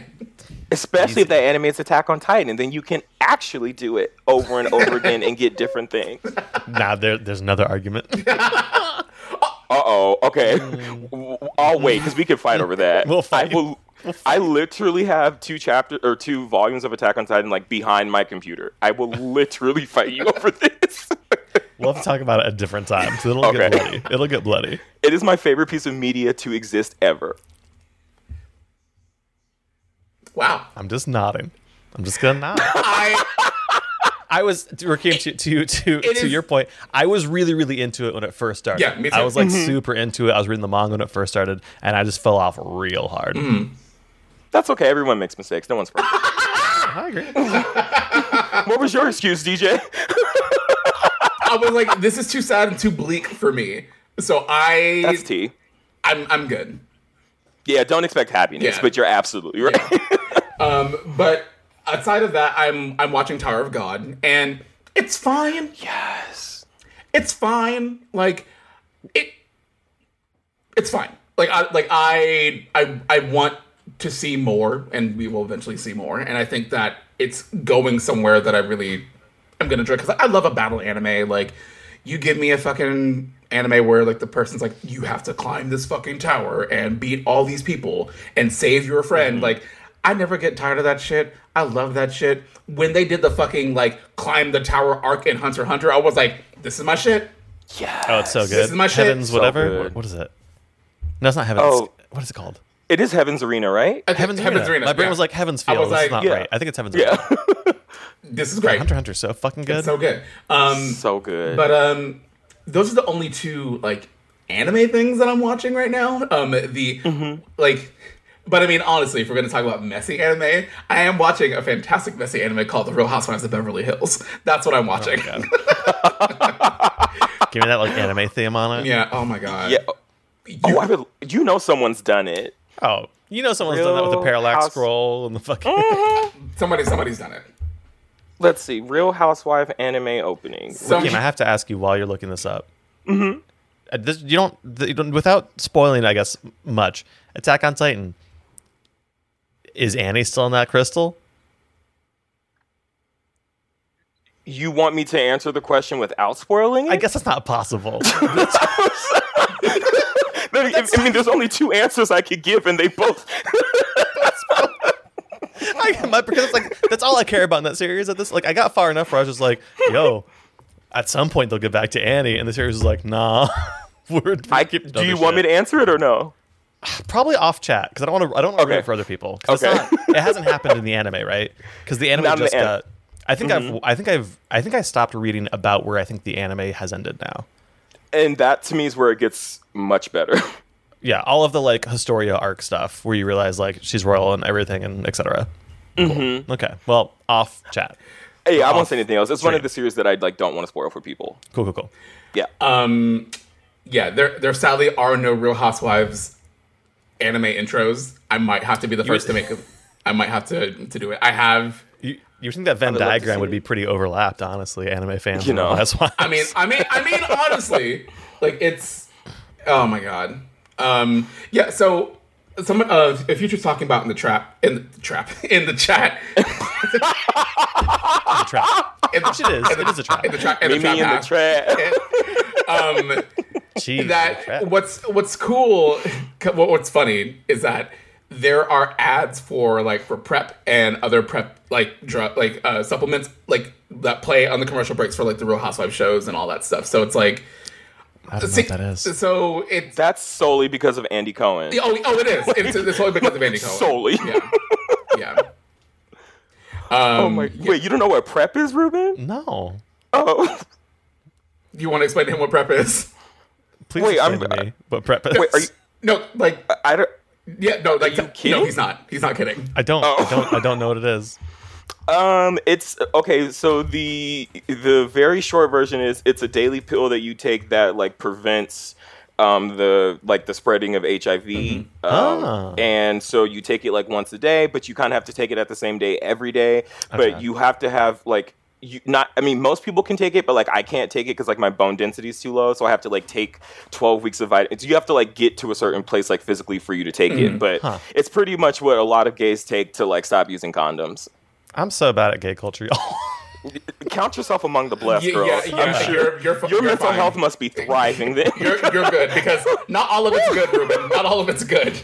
especially Easy. if that anime is Attack on Titan, then you can actually do it over and over again and get different things. Nah, there, there's another argument. Uh oh. Okay. I'll wait because we can fight over that. We'll fight. I will. I literally have two chapter or two volumes of Attack on Titan like behind my computer. I will literally fight you over this. We'll have to talk about it a different time. 'cause it'll get bloody. It'll get bloody. it is my favorite piece of media to exist ever. Wow. I'm just nodding. I'm just gonna nod. I I was Rakeem, to to to, to is- your point. I was really really into it when it first started. Yeah, me too. I was like super into it. I was reading the manga when it first started, and I just fell off real hard. Mm-hmm. That's okay. Everyone makes mistakes. No one's perfect. I agree. what was your excuse, DJ? I was like, this is too sad and too bleak for me. So I, That's T. I'm, I'm good. Yeah, don't expect happiness, Yeah. but you're absolutely right. Um but outside of that, I'm, I'm watching Tower of God, and it's fine. yes. It's fine. Like it, it's fine. Like I, like I, I, I want to see more, and we will eventually see more. And I think that it's going somewhere that I really am gonna enjoy because I love a battle anime. Like you give me a fucking anime where like the person's like you have to climb this fucking tower and beat all these people and save your friend. Mm-hmm. Like I never get tired of that shit. I love that shit. When they did the fucking like climb the tower arc in Hunter x Hunter, I was like, this is my shit. Yeah. Oh, it's so good. This is my shit. Heavens, So whatever. good. What- what is it? No, it's not Heavens. Oh. What is it called? It is Heaven's Arena, right? I think Heavens, Heaven's Arena. Arena. My brain yeah. was like Heavens I Field. was this is like, not yeah. right. I think it's Heavens Arena. This is great. Hunter Hunter, so fucking good. So good. Um, so good. but um, those are the only two like anime things that I'm watching right now. Um, the Mm-hmm. like. But I mean, honestly, if we're going to talk about messy anime, I am watching a fantastic messy anime called The Real Housewives of Beverly Hills. That's what I'm watching. God. Give me that like anime theme on it. yeah. Oh my god. yeah. You- Oh, I would. You know, someone's done it. Oh, you know someone's done that with the Real parallax House- scroll and the fucking. somebody. Somebody's done it. Let's see. Real Housewife anime opening. Some, Kim, I have to ask you while you're looking this up. Mm-hmm. This, you don't, you don't, without spoiling, I guess much. Attack on Titan. Is Annie still in that crystal? You want me to answer the question without spoiling it? I guess that's not possible. I, I mean, there's only two answers I could give, and they both. I, my, because it's like that's all I care about in that series. At this, like, I got far enough where I was just like, "Yo, at some point they'll get back to Annie," and the series is like, "Nah." we're, we're I, do you other want me to answer it or no? probably off chat because I don't want to. I don't want to ruin Okay. it for other people. Okay. it's not, it hasn't happened in the anime, right? Because the anime Not in the just an- got. I think I've. I think I've. I think I stopped reading about where I think the anime has ended now. And that to me is where it gets much better. Yeah, all of the like Historia arc stuff where you realize like she's royal and everything and etc. Mm-hmm. Okay, well, off chat. hey, I won't say anything else. It's one of the series that I like don't want to spoil for people. Cool, cool, cool. Yeah. um, yeah. There, there sadly are no Real Housewives anime intros. I might have to be the first to make. A, I might have to to do it. I have. You, you think that Venn would love to diagram would be pretty overlapped, honestly, anime fans. You know. That's why. I mean, I mean, I mean, honestly, like it's. Oh my god. Um. Yeah. So. Someone, uh, if you're just talking about in the trap, in the trap, in the chat, it's a trap. in the, Which it is. in the, It is a trap. in the trap, in the me trap, in the trap. um, Jeez, that what's what's cool what- what's funny is that there are ads for like for PrEP and other PrEP like drug like uh supplements like that play on the commercial breaks for like the real housewives shows and all that stuff so it's like I don't know what that is. so it's That's solely because of Andy Cohen. oh, oh it is it's, it's only because of Andy Cohen Solely. yeah yeah um, Oh my! Wait, you don't know what PrEP is, Ruben? No, Oh, you want to explain to him what PrEP is please Wait, explain I'm- to me what PrEP is. wait, are you? no like I don't. yeah no like you no he's not he's not kidding I don't. Oh. I don't. I don't know what it is. Um, it's okay. So the the very short version is it's a daily pill that you take that like prevents um the like the spreading of HIV. Um, Ah. and so you take it like once a day, but you kind of have to take it at the same day every day. Okay. But you have to have like you not I mean most people can take it, but like I can't take it because like my bone density is too low, so I have to like take twelve weeks of vitamins. You have to like get to a certain place like physically for you to take it. Mm. But Huh. it's pretty much what a lot of gays take to like stop using condoms. I'm so bad at gay culture, y'all. Count yourself among the blessed, yeah, girls. yeah, yeah, I'm sure you're, you're, your you're mental fine. health must be thriving then. You're, you're good because not all of it's good, Ruben. Not all of it's good.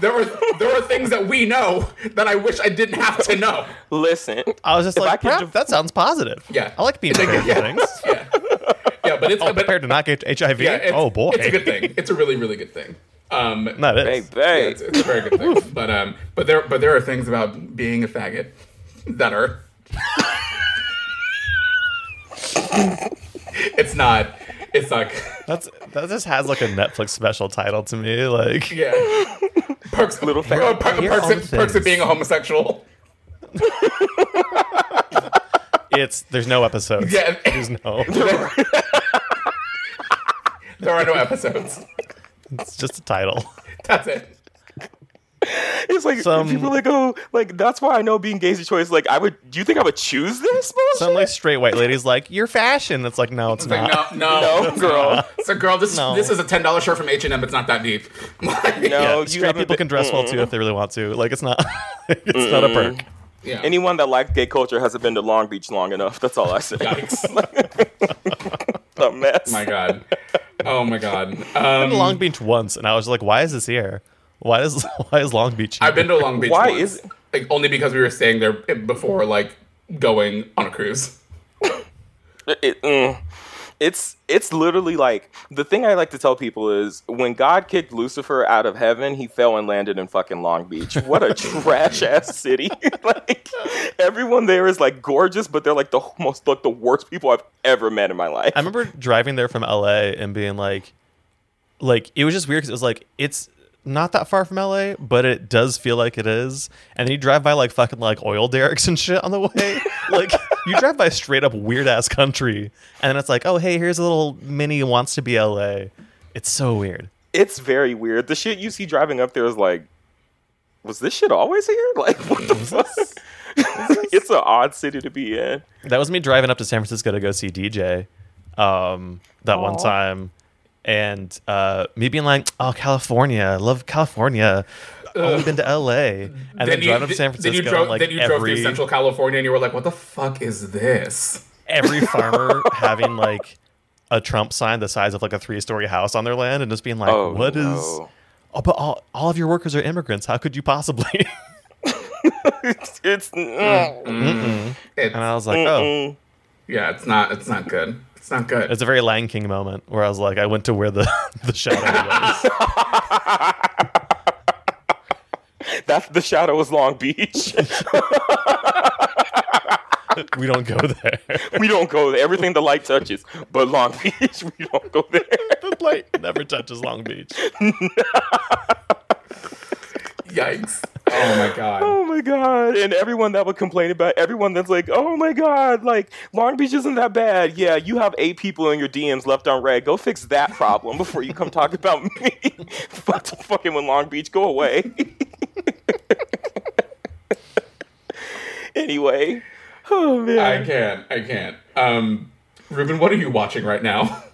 There are there are things that we know that I wish I didn't have to know. Listen, I was just like, could "Prep, div- that sounds positive. Yeah. I like being prepared Yeah. for things. Yeah, yeah, but it's Oh, but, prepared to not get HIV. yeah, oh boy, it's a good thing. It's a really really good thing. Um, No, it hey, is. yeah, it's, it's a very good thing. But um, but there but there are things about being a faggot that are it's not. It's like That's that just has like a Netflix special title to me. Like yeah. Perks Little fact. per- perks, of, perks of being a homosexual. it's there's no episodes. Yeah. There's no. There are no episodes. It's just a title. That's it. It's like Some- people like, oh, like that's why I know being gay is a choice. Like, I would. Do you think I would choose this? Bullshit? Some like straight white lady's like, "You're fashion." It's like, no, it's It's like, not. no, no, No, girl. So, girl, this No. this is a ten dollars shirt from H and M. It's not that deep. Like, No, Yeah, straight people been- can dress well too if they really want to. Like, it's not. it's not a perk. yeah. Anyone that likes gay culture hasn't been to Long Beach long enough. That's all I say. Yikes. a mess. my God. Oh my God. I've been Um, to Long Beach once, and I was like, "Why is this here? Why is why is Long Beach?" Here? I've been to Long Beach. Why once. is it- like only because we were staying there before like going on a cruise. It- mm, it's it's literally like the thing I like to tell people is when God kicked Lucifer out of heaven, he fell and landed in fucking Long Beach. What a trash ass city! like everyone there is like gorgeous, but they're like the most like the worst people I've ever met in my life. I remember driving there from LA and being like, like it was just weird because it was like it's not that far from LA, but it does feel like it is. And then you drive by like fucking like oil derricks and shit on the way. like you drive by straight up weird ass country, and then it's like, oh hey, here's a little mini wants to be LA. It's so weird. it's very weird. The shit you see driving up there is like, was this shit always here? Like, what the fuck? it's an odd city to be in. That was me driving up to San Francisco to go see DJ um, that one time. And uh, me being like, oh, California, I love California. Only been to LA. And then, driving up to San then Francisco, you drove, like then you drove every, through Central California, and you were like, "What the fuck is this?" every farmer having like a Trump sign the size of like a three story house on their land and just being like, Oh, what is? no. Oh, but all, all of your workers are immigrants. How could you possibly? It's, it's mm, It's, and I was like, oh. mm. yeah, it's not. It's not good. It's not good. It's a very Lion King moment where I was like, I went to where the, the shadow was. That's the shadow is Long Beach. we don't go there. we don't go there. Everything the light touches, but Long Beach, we don't go there. the light never touches Long Beach. Yikes! Oh my god. Oh my god! And everyone that would complain about everyone that's like, "Oh my god, like Long Beach isn't that bad." Yeah, you have eight people in your DMs left on red. Go fix that problem before you come talk about me. Fuck fucking with Long Beach. Go away. anyway, oh man. I can't. I can't. Um, Ruben, what are you watching right now?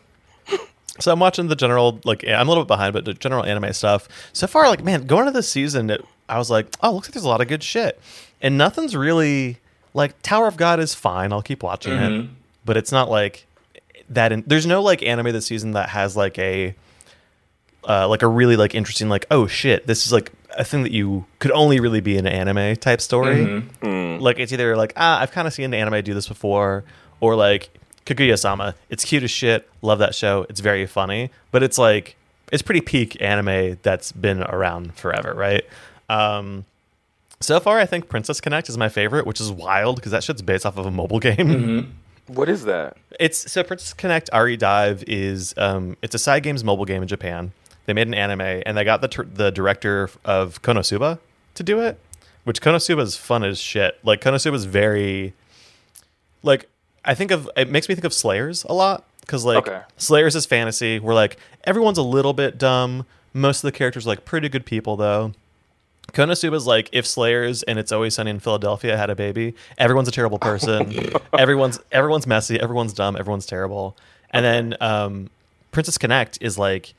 So I'm watching the general, like, I'm a little bit behind, but the general anime stuff. So far, like, man, going into this season, it, I was like, oh, looks like there's a lot of good shit. And nothing's really, like, Tower of God is fine. I'll keep watching it. But it's not like that. In, there's no, like, anime this season that has, like, a, uh, like, a really, like, interesting, like, oh shit, this is, like, a thing that you could only really be an anime type story. Like, it's either, like, ah, I've kind of seen an anime do this before, or, like, Kaguya-sama. It's cute as shit. Love that show. It's very funny, but it's like it's pretty peak anime that's been around forever, right? Um, so far, I think Princess Connect is my favorite, which is wild because that shit's based off of a mobile game. what is that? It's so Princess Connect Re:Dive is um, it's a Cygames mobile game in Japan. They made an anime and they got the ter- the director of Konosuba to do it, which Konosuba is fun as shit. Like Konosuba is very like I think of it makes me think of Slayers a lot because like Okay. Slayers is fantasy. Where like everyone's a little bit dumb. Most of the characters are like pretty good people though. Konosuba is like if Slayers and It's Always Sunny in Philadelphia had a baby. Everyone's a terrible person. everyone's everyone's messy. Everyone's dumb. Everyone's terrible. And then um, Princess Connect is like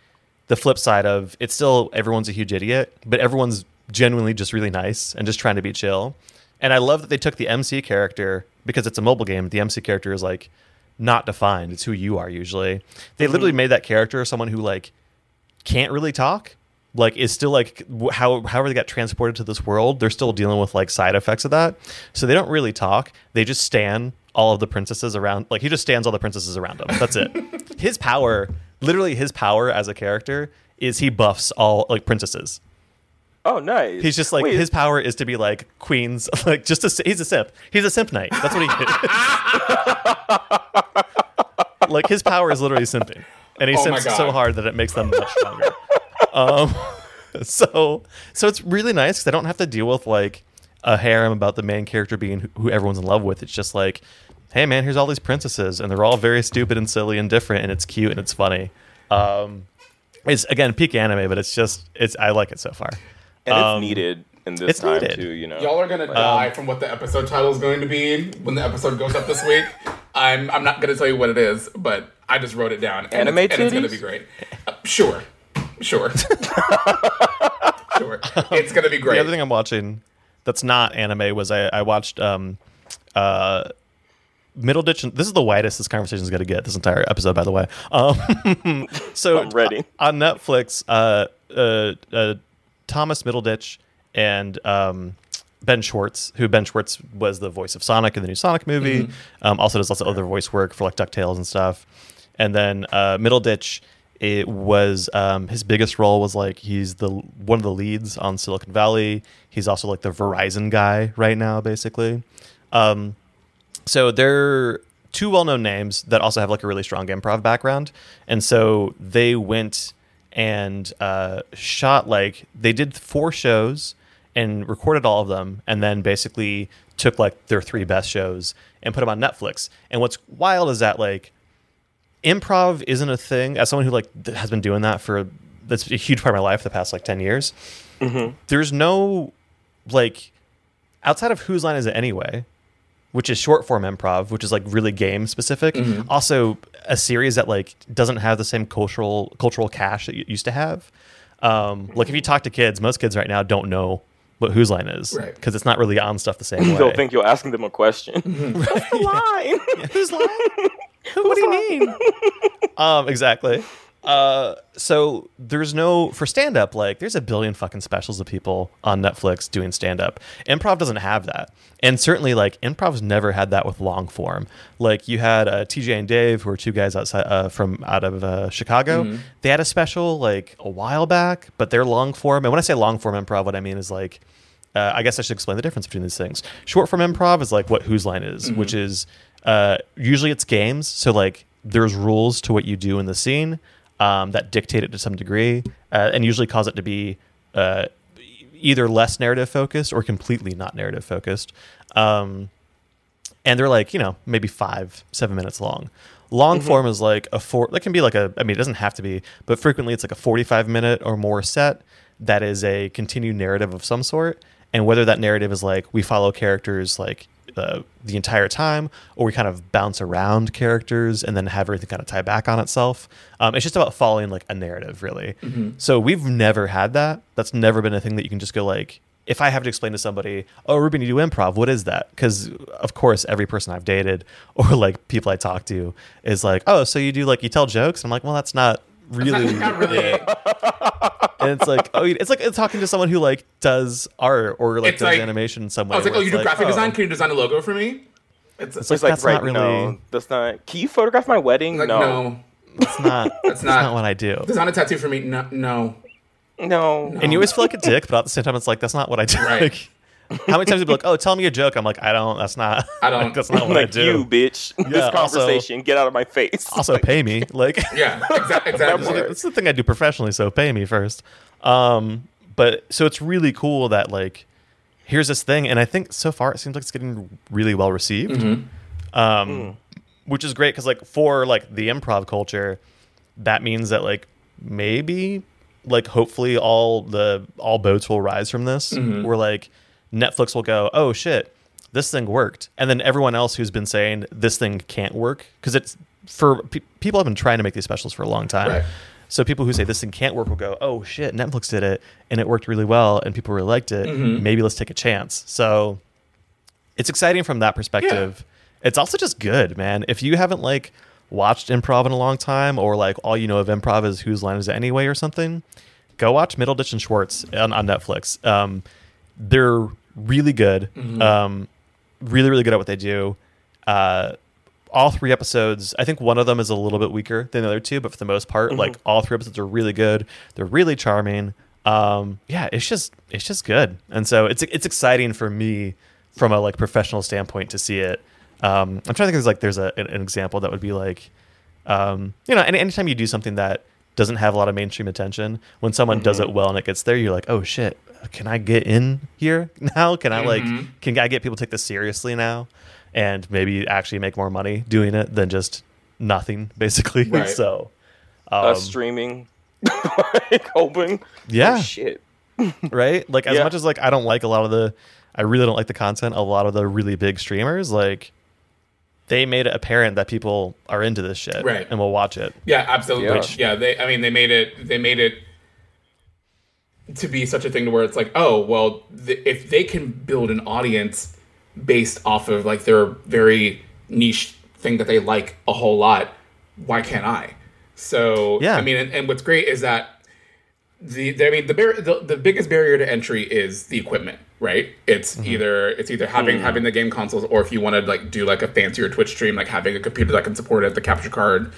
the flip side of it's still everyone's a huge idiot, but everyone's genuinely just really nice and just trying to be chill. And I love that they took the MC character because it's a mobile game. The MC character is like not defined. It's who you are usually. They mm-hmm. literally made that character someone who like can't really talk like is still like how however they got transported to this world they're still dealing with like side effects of that so they don't really talk they just stand all of the princesses around like he just stands all the princesses around him that's it his power literally his power as a character is he buffs all like princesses Oh, nice. he's just like Wait, his power is to be like queens like just a, he's a simp he's a simp knight that's what he is like his power is literally simping, and he Oh simps so hard that it makes them much stronger. um, so so it's really nice because I don't have to deal with like a harem about the main character being who- who everyone's in love with. It's just like, hey man, here's all these princesses, and they're all very stupid and silly and different, and it's cute and it's funny. Um, it's again peak anime, but it's just it's I like it so far. And Um, it's needed in this it's time needed. too. You know, Y'all are gonna die from what the episode title is going to be when the episode goes up this week. I'm I'm not gonna tell you what it is, but I just wrote it down. And, Anime it's, and it's gonna be great. Uh, sure, sure, sure. It's gonna be great. The other thing I'm watching that's not anime was I, I watched um uh Middleditch. and- This is the widest this conversation is going to get. This entire episode, by the way. Um, so I'm ready. on Netflix. Uh, uh, uh, Thomas Middleditch and um, Ben Schwartz, who Ben Schwartz was the voice of Sonic in the new Sonic movie. Um, also does lots of other voice work for like Ducktales and stuff. And then uh, Middleditch, it was um, his biggest role was like he's the one of the leads on Silicon Valley. He's also like the Verizon guy right now, basically. Um, so they're two well-known names that also have like a really strong improv background and so they went and uh, shot like they did four shows and recorded all of them and then basically took like their three best shows and put them on netflix. And what's wild is that like improv isn't a thing. As someone who like has been doing that for that's a huge part of my life the past like 10 years there's no like outside of whose line is it anyway which is short form improv, which is like really game specific. Also, a series that like doesn't have the same cultural cultural cache that you used to have. Um, like if you talk to kids, most kids right now don't know what Whose Line is Right. because it's not really on stuff the same way. They'll think you're asking them a question. What's the line? Whose line? what do you mean? um, exactly. Uh, so there's no for stand up like there's a billion fucking specials of people on Netflix doing stand up. Improv doesn't have that, and certainly like improv's never had that with long form. Like you had uh, TJ and Dave, who are two guys outside uh, from out of uh, Chicago. They had a special like a while back, but they're long form. And when I say long form improv, what I mean is like uh, I guess I should explain the difference between these things. Short form improv is like what Whose Line is, which is uh, usually it's games. So like there's rules to what you do in the scene um, that dictate it to some degree, uh, and usually cause it to be uh, either less narrative focused or completely not narrative focused. Um, and they're like you know maybe five seven minutes long. Long form is like a four that can be like a i mean it doesn't have to be but frequently it's like a 45 minute or more set that is a continued narrative of some sort. And whether that narrative is like we follow characters like uh, the entire time or we kind of bounce around characters and then have everything kind of tie back on itself um, it's just about following like a narrative really so we've never had that that's never been a thing that you can just go like if I have to explain to somebody, oh, Ruben, you do improv, what is that? Because of course, every person I've dated or like people I talk to is like, oh, so you do like you tell jokes? I'm like, well, that's not really. Not really. And it's like, oh, it's like talking to someone who like does art or like It's does like- animation in some way. I was like, oh, you it's do graphic oh. design? Can you design a logo for me? It's, It's It's like, like that's right, not really. no, that's not. Can you photograph my wedding? like, no, no. That's not. that's not- not what I do. Design a tattoo for me? No, no. no. And you always feel like a dick, but at the same time, it's like that's not what I do. Right. Like, how many times you be like, "Oh, tell me a joke"? I'm like, I don't. That's not. I don't. that's not what I do. you, bitch. this Yeah, also- conversation, get out of my face. also, pay me. Like, Yeah, exa- exactly. That's the thing I do professionally, so pay me first. Um, but so it's really cool that like here's this thing, and I think so far it seems like it's getting really well received, um, which is great because like for like the improv culture, that means that like maybe like hopefully all the all boats will rise from this. We're like Netflix will go, oh shit, this thing worked, and then everyone else who's been saying this thing can't work because it's for pe- people have been trying to make these specials for a long time. Right. So people who say this thing can't work will go, oh shit, Netflix did it and it worked really well and people really liked it. Maybe let's take a chance. So it's exciting from that perspective. It's also just good, man. If you haven't like watched improv in a long time or like all you know of improv is whose line is it anyway or something, go watch Middleditch and Schwartz on, on Netflix. Um, they're really good. Um, really, really good at what they do. Uh, all three episodes, I think one of them is a little bit weaker than the other two, but for the most part, like all three episodes are really good. They're really charming. Um, yeah, it's just it's just good, and so it's it's exciting for me from a like professional standpoint to see it. Um, I'm trying to think of like there's a, an, an example that would be like Um, you know, any, anytime you do something that doesn't have a lot of mainstream attention, when someone does Mm-hmm. it well and it gets there, you're like, oh shit, can I get in here now? Can I like, Mm-hmm. can I get people to take this seriously now, and maybe actually make more money doing it than just nothing, basically. Right. so, uh, um, streaming, like hoping. Yeah. Oh, shit. right? Like as Yeah. much as like I don't like a lot of the I really don't like the content, a lot of the really big streamers, like they made it apparent that people are into this shit Right. and will watch it. Yeah, absolutely. Yeah. Yeah, they. I mean, they made it. They made it to be such a thing to where it's like, oh, well, th- if they can build an audience based off of like their very niche thing that they like a whole lot, why can't I? So Yeah. I mean, and, and what's great is that the, the I mean the, bar- the the biggest barrier to entry is the equipment, right? It's mm-hmm. either it's either having mm. having the game consoles, or if you want to like do like a fancier Twitch stream, like having a computer that can support it, the capture card,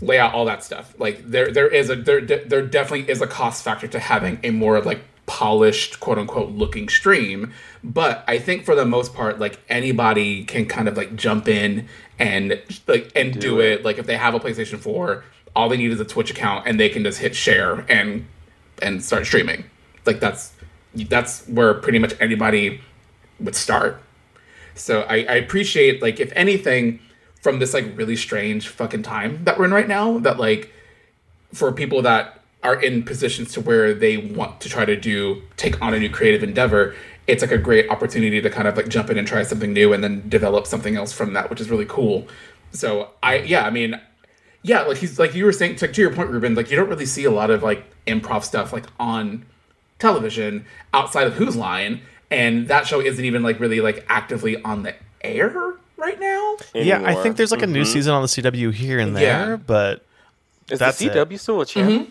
layout, all that stuff. Like there there is a there there definitely is a cost factor to having a more like polished quote unquote looking stream but i think for the most part like anybody can kind of like jump in and like and do, it. like if they have a playstation 4 all they need is a twitch account and they can just hit share and and start streaming. Like that's that's where pretty much anybody would start. So I, I appreciate like if anything from this like really strange fucking time that we're in right now that like for people that are in positions to where they want to try to do take on a new creative endeavor it's like a great opportunity to kind of like jump in and try something new and then develop something else from that which is really cool. So i yeah i mean yeah like he's like you were saying like to your point ruben like you don't really see a lot of like improv stuff like on television outside of Whose Line and that show isn't even like really like actively on the air right now Yeah, I think there's like a new Mhm. season on the CW here and there, Yeah. but Is That's the it. CW still a channel?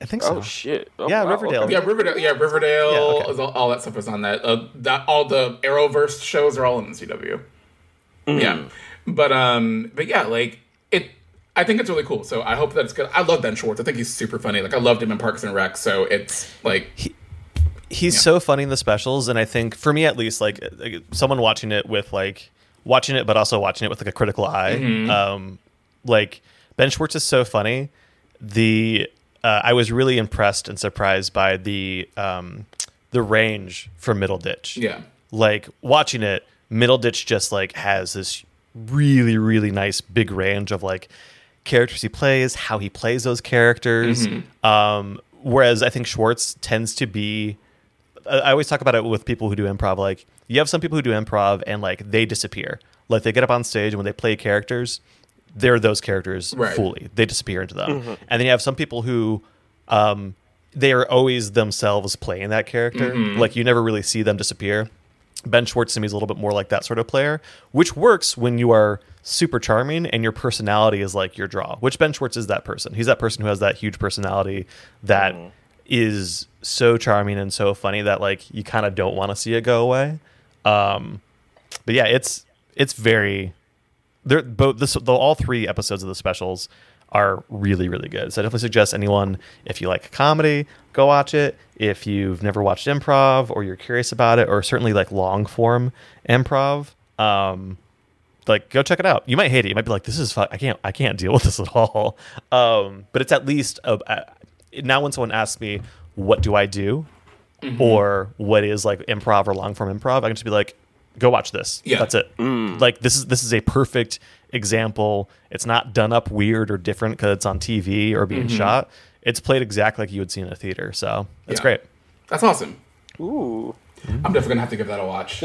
I think so. Oh shit! Oh, Yeah, wow, Riverdale. okay. Yeah, Riverdale. Yeah, Riverdale. Yeah, okay. all, all that stuff is on that. Uh, that all the Arrowverse shows are all in the CW. Mm. Yeah, but um, but yeah, like it. I think it's really cool. So I hope that it's good. I love Ben Schwartz. I think he's super funny. Like I loved him in Parks and Rec. So it's like he's Yeah. so funny in the specials and i think for me at least like like, someone watching it with like watching it but also watching it with like a critical eye Mm-hmm. um like ben schwartz is so funny the uh, i was really impressed and surprised by the um the range for Middleditch yeah, like watching it Middleditch just like has this really really nice big range of like characters he plays how he plays those characters um whereas i think schwartz tends to be I always talk about it with people who do improv. Like, you have some people who do improv and like they disappear. Like, they get up on stage and when they play characters, they're those characters Right. fully. They disappear into them. And then you have some people who, um, they are always themselves playing that character. Like, you never really see them disappear. Ben Schwartz to me is a little bit more like that sort of player, which works when you are super charming and your personality is like your draw. Which Ben Schwartz is that person. He's that person who has that huge personality that is so charming and so funny that like you kind of don't want to see it go away. Um, but yeah, it's it's very they're both this the, all three episodes of the specials are really really good. So I definitely suggest anyone if you like comedy, go watch it. If you've never watched improv or you're curious about it, or certainly like long form improv, um, like go check it out. You might hate it. You might be like, "This is fu- I can't I can't deal with this at all." Um, but it's at least a, a, now when someone asks me, "What do I do?" or what is like improv or long form improv, I can just be like, "Go watch this." Yeah. That's it. Like this is this is a perfect example. It's not done up weird or different because it's on TV or being shot. It's played exactly like you would see in a theater. So it's Yeah. great. that's awesome. Ooh. I'm definitely gonna have to give that a watch.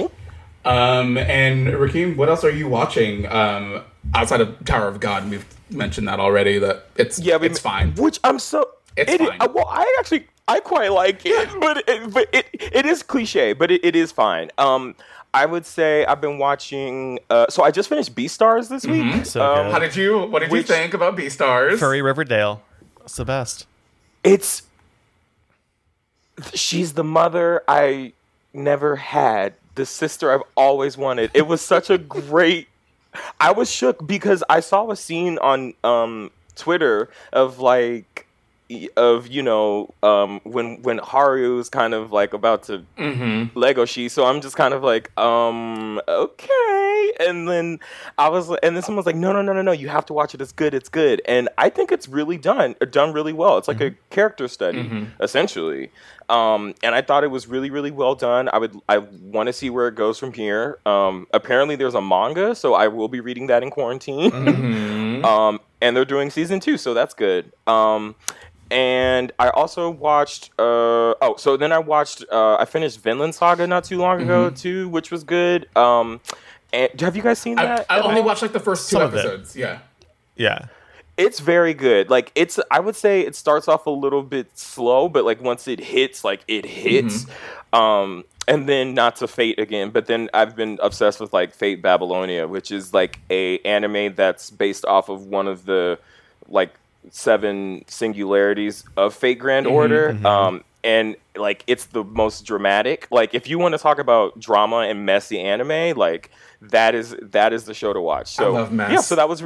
Um, and Rakeem, what else are you watching um, outside of Tower of God? We've mentioned that already. That it's Yeah, we- it's fine. Which I'm so. It's it is- fine. uh, well, I actually I quite like it, but it, but it it is cliche, but it, it is fine. Um, I would say I've been watching. Uh, so I just finished Beastars this week. So um. How did you? What did Which- you think about Beastars? Furry Riverdale. It's the best. it's she's the mother I never had, the sister I've always wanted. It was such a great. I was shook because I saw a scene on um, Twitter of like of you know um, when when Haru is kind of like about to Legoshi. So I'm just kind of like, um, okay. And then I was, and then someone's like, no, no, no, no, no. You have to watch it. It's good. It's good. And I think it's really done done really well. It's like a character study essentially. Um, and I thought it was really, really well done. I would, I want to see where it goes from here. Um, apparently, there's a manga, so I will be reading that in quarantine. um, and they're doing season two, so that's good. Um, and I also watched. Uh, oh, so then I watched. Uh, I finished Vinland Saga not too long ago too, which was good. Um, and have you guys seen that? I at only watched like the first two Some of it. episodes. Yeah. Yeah. It's very good. Like it's I would say it starts off a little bit slow, but like once it hits, like it hits. Um and then not to Fate again, but then I've been obsessed with like Fate Babylonia, which is like a anime that's based off of one of the like seven singularities of Fate Grand Order. Um and like it's the most dramatic. Like if you want to talk about drama and messy anime, like that is that is the show to watch. So love mess. yeah, so that was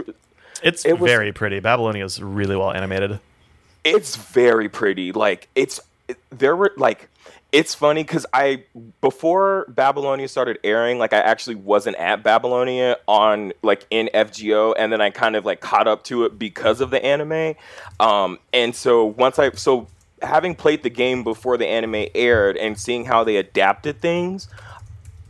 It's It was- very pretty. Babylonia is really well animated. it's very pretty like it's it, there were like it's funny because i before babylonia started airing like i actually wasn't at babylonia on like in fgo and then i kind of like caught up to it because of the anime. Um and so once i so having played the game before the anime aired and seeing how they adapted things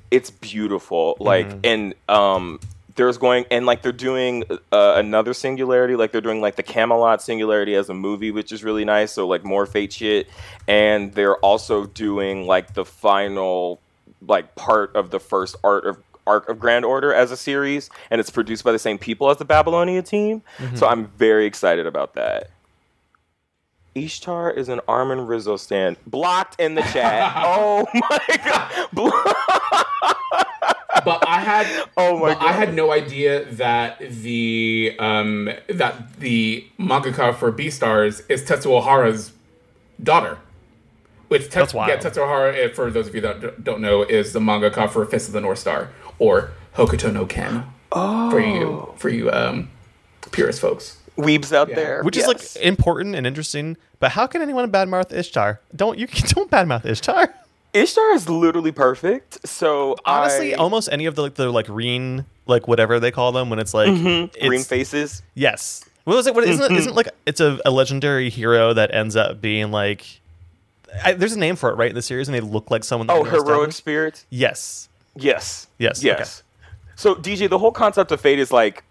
it's beautiful like and um there's going and like they're doing uh, another singularity like they're doing like the camelot singularity as a movie which is really nice so like more fate shit and they're also doing like the final like part of the first art of arc of grand order as a series and it's produced by the same people as the babylonia team so i'm very excited about that Ishtar is an Armin Rizzo stand. Blocked in the chat. oh my god. Blo- but I had Oh my but I had no idea that the um that the mangaka for Beastars is Tetsuo Hara's daughter. Which Tet- That's wild. yeah, Tetsuo Hara, for those of you that don't know, is the mangaka for Fist of the North Star or Hokuto no Ken. Oh. For you for you um purist folks. Weebs out Yeah. there. Which Yes. is like important and interesting. But how can anyone badmouth Ishtar? Don't you don't badmouth Ishtar? Ishtar is literally perfect. So Honestly, I, almost any of the like the like reen like whatever they call them when it's like mm-hmm. it's, green faces. Yes. What was it? What isn't it? Isn't it like it's a, a legendary hero that ends up being like I, there's a name for it, right? In the series, and they look like someone. Oh, we know is heroic done? spirits. Yes. Yes. Yes, Yes. So DJ, the whole concept of fate is like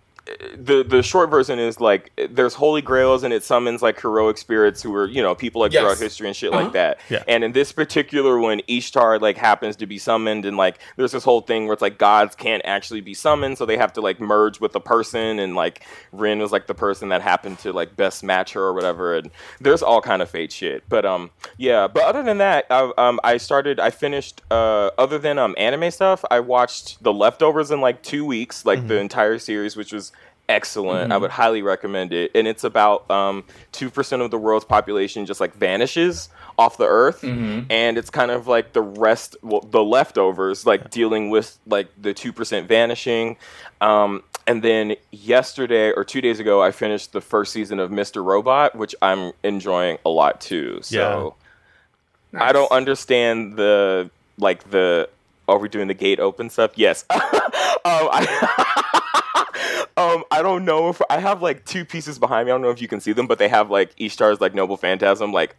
the the short version is like there's holy grails and it summons like heroic spirits who are you know people like Yes. throughout history and shit Uh-huh. like that. Yeah. And in this particular one, Ishtar like happens to be summoned and like there's this whole thing where it's like gods can't actually be summoned, so they have to like merge with a person and like Rin was like the person that happened to like best match her or whatever. And there's all kind of fate shit. But um yeah. But other than that, I, um I started I finished uh other than um anime stuff, I watched The Leftovers in like two weeks, like the entire series, which was excellent. I would highly recommend it. And it's about um, 2% of the world's population just like vanishes off the earth. And it's kind of like the rest, well, the leftovers, like dealing with like the 2% vanishing. Um, and then yesterday or two days ago, I finished the first season of Mr. Robot, which I'm enjoying a lot too. So I don't understand the, like the, are we doing the gate open stuff? Yes. um, I, um, I don't know if I have like two pieces behind me. I don't know if you can see them, but they have like Ishtar's like Noble Phantasm like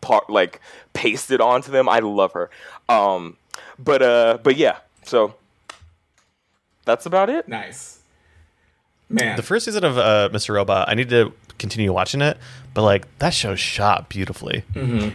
part like pasted onto them. I love her. Um, but uh, but yeah. So that's about it. Nice. Man. The first season of uh, Mr. Robot, I need to continue watching it, but like that show shot beautifully.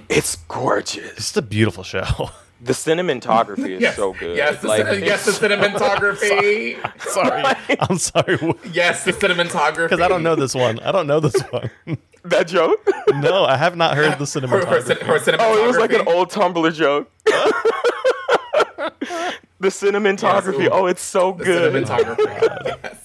It's gorgeous. It's a beautiful show. The cinematography is yes. so good. Yes, the, Like, cin- yes, the cinematography. sorry, I'm sorry yes, the cinematography. because I don't know this one. I don't know this one. that joke. no, I have not heard the Her, her, cinematography. her cinematography. Oh, it was like an old Tumblr joke. the cinematography. Yes, oh, it's so The good. cinematography. yes.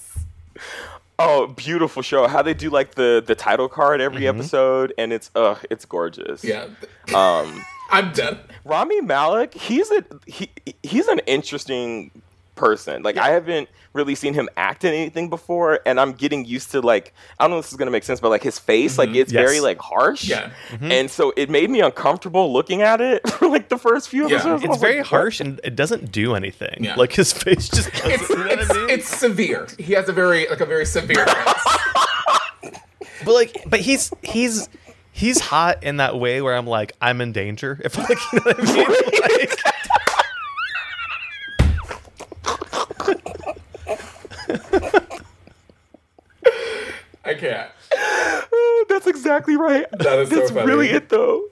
Oh, beautiful show. How they do like the the title card every Mm-hmm. episode, and it's uh it's gorgeous. Yeah. Um, I'm done. Rami Malek, he's a he he's an interesting person. Like I haven't really seen him act in anything before, and I'm getting used to like I don't know if this is gonna make sense, but like his face, like mm-hmm. it's Yes. very like harsh. Yeah. Mm-hmm. And so it made me uncomfortable looking at it for like the first few Yeah. episodes. I It's very like, harsh and it doesn't do anything. Yeah. Like his face just doesn't, It's, you know what it's, I mean? it's severe. He has a very like a very severe face. But like, but he's he's he's hot in that way where I'm like, I'm in danger. If like, you know what I mean? Like, I can't. Oh, that's exactly right. That is so funny. really it though.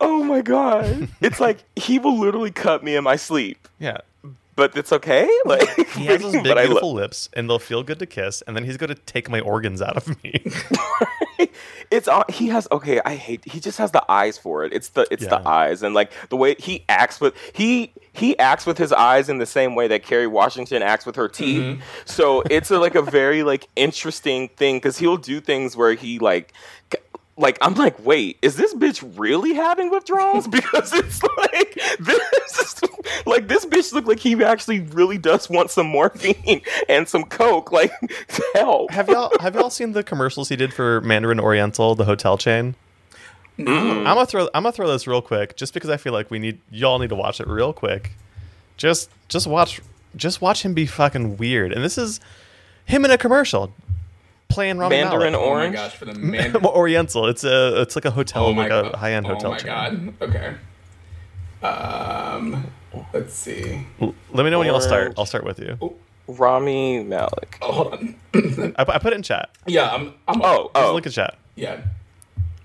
Oh my god. it's like he will literally cut me in my sleep. yeah, But it's okay. Like he has those big, beautiful lips, and they'll feel good to kiss, and then he's going to take my organs out of me. it's on he has okay i hate he just has the eyes for it it's the it's Yeah. the eyes and like the way he acts with he he acts with his eyes in the same way that Kerry Washington acts with her teeth. Mm-hmm. So it's a, like a very like interesting thing because he'll do things where he like like I'm like, wait, is this bitch really having withdrawals? Because it's like this like this bitch look like he actually really does want some morphine and some coke, like help. have y'all have y'all seen the commercials he did for Mandarin Oriental, the hotel chain? Mm. I'm gonna throw I'm gonna throw this real quick, just because I feel like we need y'all need to watch it real quick. Just just watch just watch him be fucking weird, and this is him in a commercial playing Rami Mandarin Malek. Oh my Orange. gosh, for the man. Oriental. It's a it's like a hotel, Oh my like a high end oh hotel Oh my chain. god. Okay. Um, let's see. Let me know when y'all start. I'll start with you. Rami Malek. Oh, hold on. I, I put it in chat. yeah, I'm. I'm Oh, Just oh, look at chat. yeah.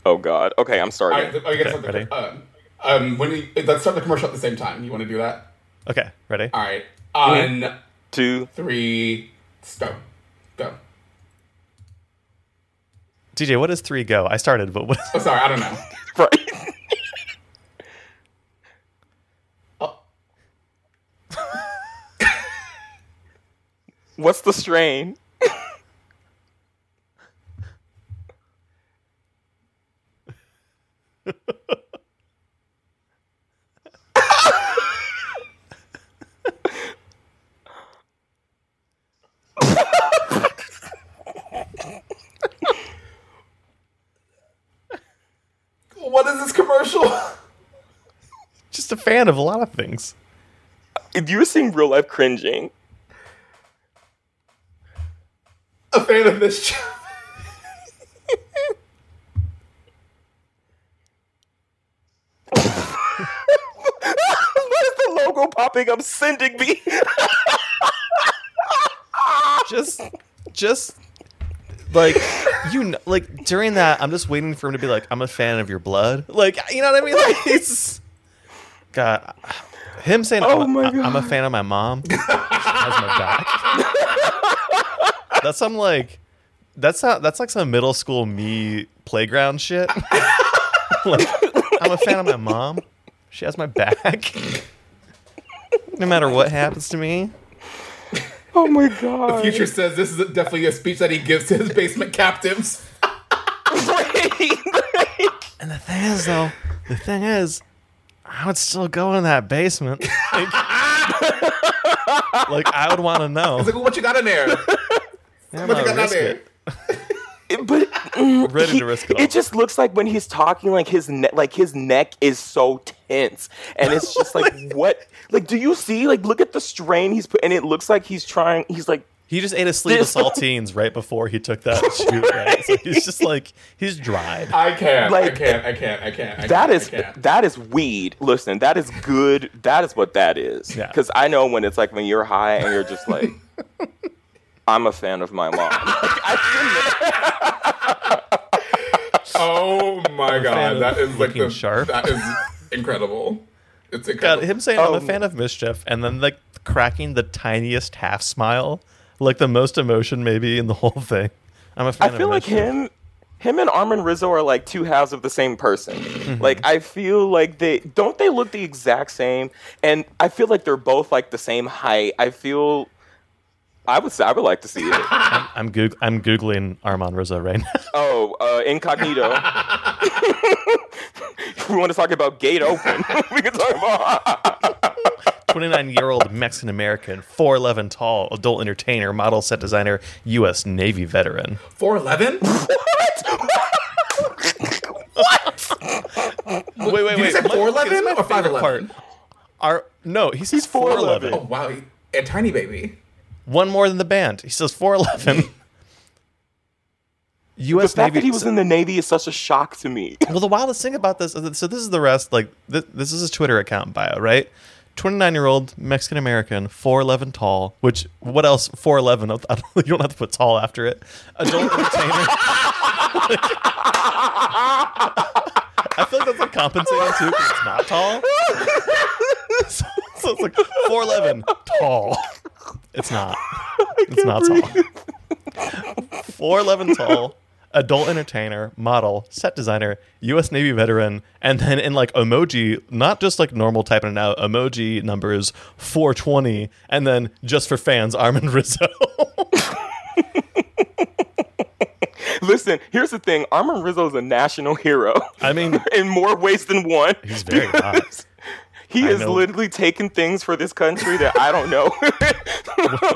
oh God. Okay, I'm All starting. right, oh, you guys Okay, ready? um, um, when you, let's start the commercial at the same time. You want to do that? Okay, ready? All right. On Two. three, go, go. DJ, what does three go? I started, but what? Oh, sorry, I don't know. Right. Oh, What's the strain? what is this commercial? Just a fan of a lot of things. If you were seeing real life cringing, A fan of this show. what is the logo popping up sending me? Just, just like you know, like during that, I'm just waiting for him to be like, "I'm a fan of your blood." Like, you know what I mean? Like, he's God. Him saying, Oh I'm, my a, I'm a oh fan of my mom." She has my back. that's some like, that's not that's like some middle school me playground shit. like, I'm a fan of my mom. She has my back. no matter what happens to me. Oh my God. The future says this is definitely a speech that he gives to his basement captives. And the thing is, though, the thing is, I would still go in that basement. Like, like, I would want to know. He's like, well, what you got in there? Yeah, What you got in there? it. but Mm, ready he- to risk it all. It just looks like when he's talking, like his ne- like his neck is so tense, and it's just like what? Like, do you see? Like, look at the strain he's put, and it looks like he's trying. He's like, He just ate a sleeve This- of saltines right before he took that shoot. Right? So he's just like he's dried. I can't. Like, I can't. I can't. I can't. I that can't, is I can't. that is weed. Listen, that is good. That is what that is. Yeah. Because I know when it's like when you're high and you're just like, I'm a fan of my mom. Like, I Oh my god, that is like the sharp. That is incredible. It's God, incredible. him saying I'm Oh. a fan of mischief, and then like cracking the tiniest half smile, like the most emotion maybe in the whole thing. I'm a fan. of. I feel like him him and Armin Rizzo are like two halves of the same person. Mm-hmm. Like I feel like they don't they look the exact same and I feel like they're both like the same height. I feel I would say I would like to see it. I'm I'm, Goog- I'm googling Armand Rosa right now. Oh, uh, incognito. we want to talk about gate open. we can talk about 29 year old Mexican American, 4'11 tall, adult entertainer, model, set designer, U.S. Navy veteran. Four eleven. What? Wait, wait, Did you wait. say my- 4'11 my or favorite 5'11"? part. Our, no, he says 4'11. Oh wow, he- a tiny baby. One more than the band. He says 4'11. The U.S. fact Navy. that he was in the Navy is such a shock to me. Well, the wildest thing about this, uh, so this is the rest. Like this, this is his Twitter account bio, right? Twenty-nine-year-old Mexican American, four eleven tall. Which what else? Four eleven. You don't have to put tall after it. Adult entertainer. I feel like that's like compensating too because it's not tall. so, so it's like four eleven tall. It's not. It's not tall. Four eleven tall adult entertainer, model, set designer, U.S. Navy veteran, and then in like emoji, not just like normal typing it out, emoji numbers 420, and then just for fans, Armin Rizzo. Listen, here's the thing: Armin Rizzo is a national hero I mean, in more ways than one. he's very hot. He I has know. literally taken things for this country that I don't know.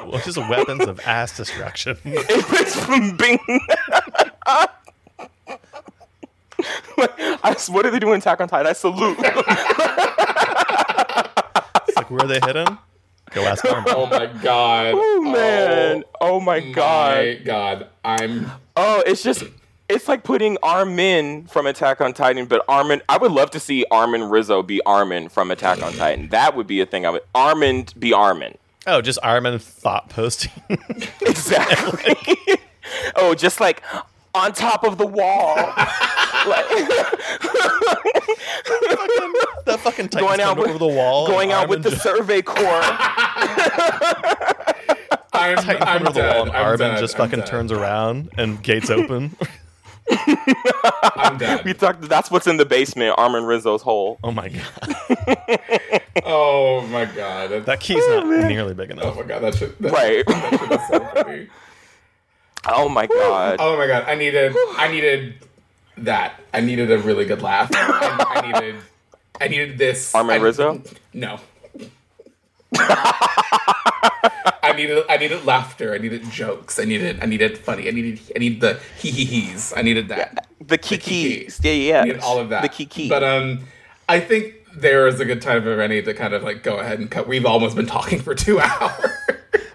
Well, just weapons of ass destruction. it's from being. I, what are they doing in Attack on Titan? I salute. It's like where they hit him. Go ask Armin. Oh my god. Oh man! Oh, oh my god! My god. I'm. Oh, it's just it's like putting Armin from Attack on Titan, but Armin. I would love to see Armin Rizzo be Armin from Attack on Titan. That would be a thing. I would Armin be Armin. Oh, just Armin thought posting. Exactly. oh, just like on top of the wall, like, that fucking Titan's Going out with- over the wall. going and out with Armin the just- Survey Corps. I'm. Titan I'm over the wall, and I'm Armin dead. just I'm fucking dead. turns around and gates open. I'm dead. we talked. That's what's in the basement. Armin Rizzo's hole. Oh my god, Oh my god. that key's not oh, nearly big enough. Oh my god. That shit. That, Right. That shit is so funny. Oh my god. Oh my god. I needed. I needed that. I needed a really good laugh. I, I needed. I needed this. Armin I- Rizzo? No. I needed. I needed laughter. I needed jokes. I needed. I needed funny. I needed. I needed the hee hee hees. I needed that. The kiki. kikis. Yeah, yeah. I needed all of that. The kiki. But um, I think there is a good time for Rennie to kind of like go ahead and cut. We've almost been talking for two hours.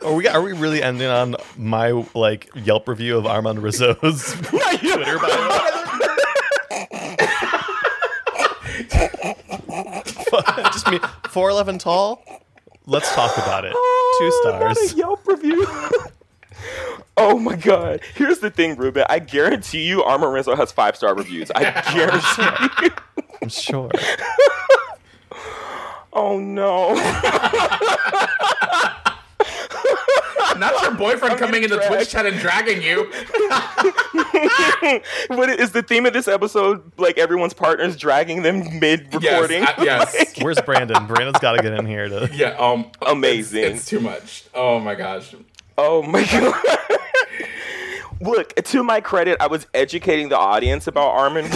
Are we are we really ending on my like Yelp review of Armond Rizzo's Twitter bio? Just me, four eleven tall. Let's talk about it. Oh, Two Oh, not stars. a Yelp review. oh my god. Here's the thing, Ruben. I guarantee you Armin Rizzo has five star reviews. I guarantee you. I'm sure. Oh no. Not your boyfriend coming into dragged. Twitch chat and dragging you. what is the theme of this episode? Like everyone's partners dragging them mid recording? Yes, uh, yes. Where's Brandon? Brandon's got to get in here to. Yeah. Um. Amazing. It's, it's too much. Oh my gosh. Oh my god. Look, to my credit, I was educating the audience about Armin.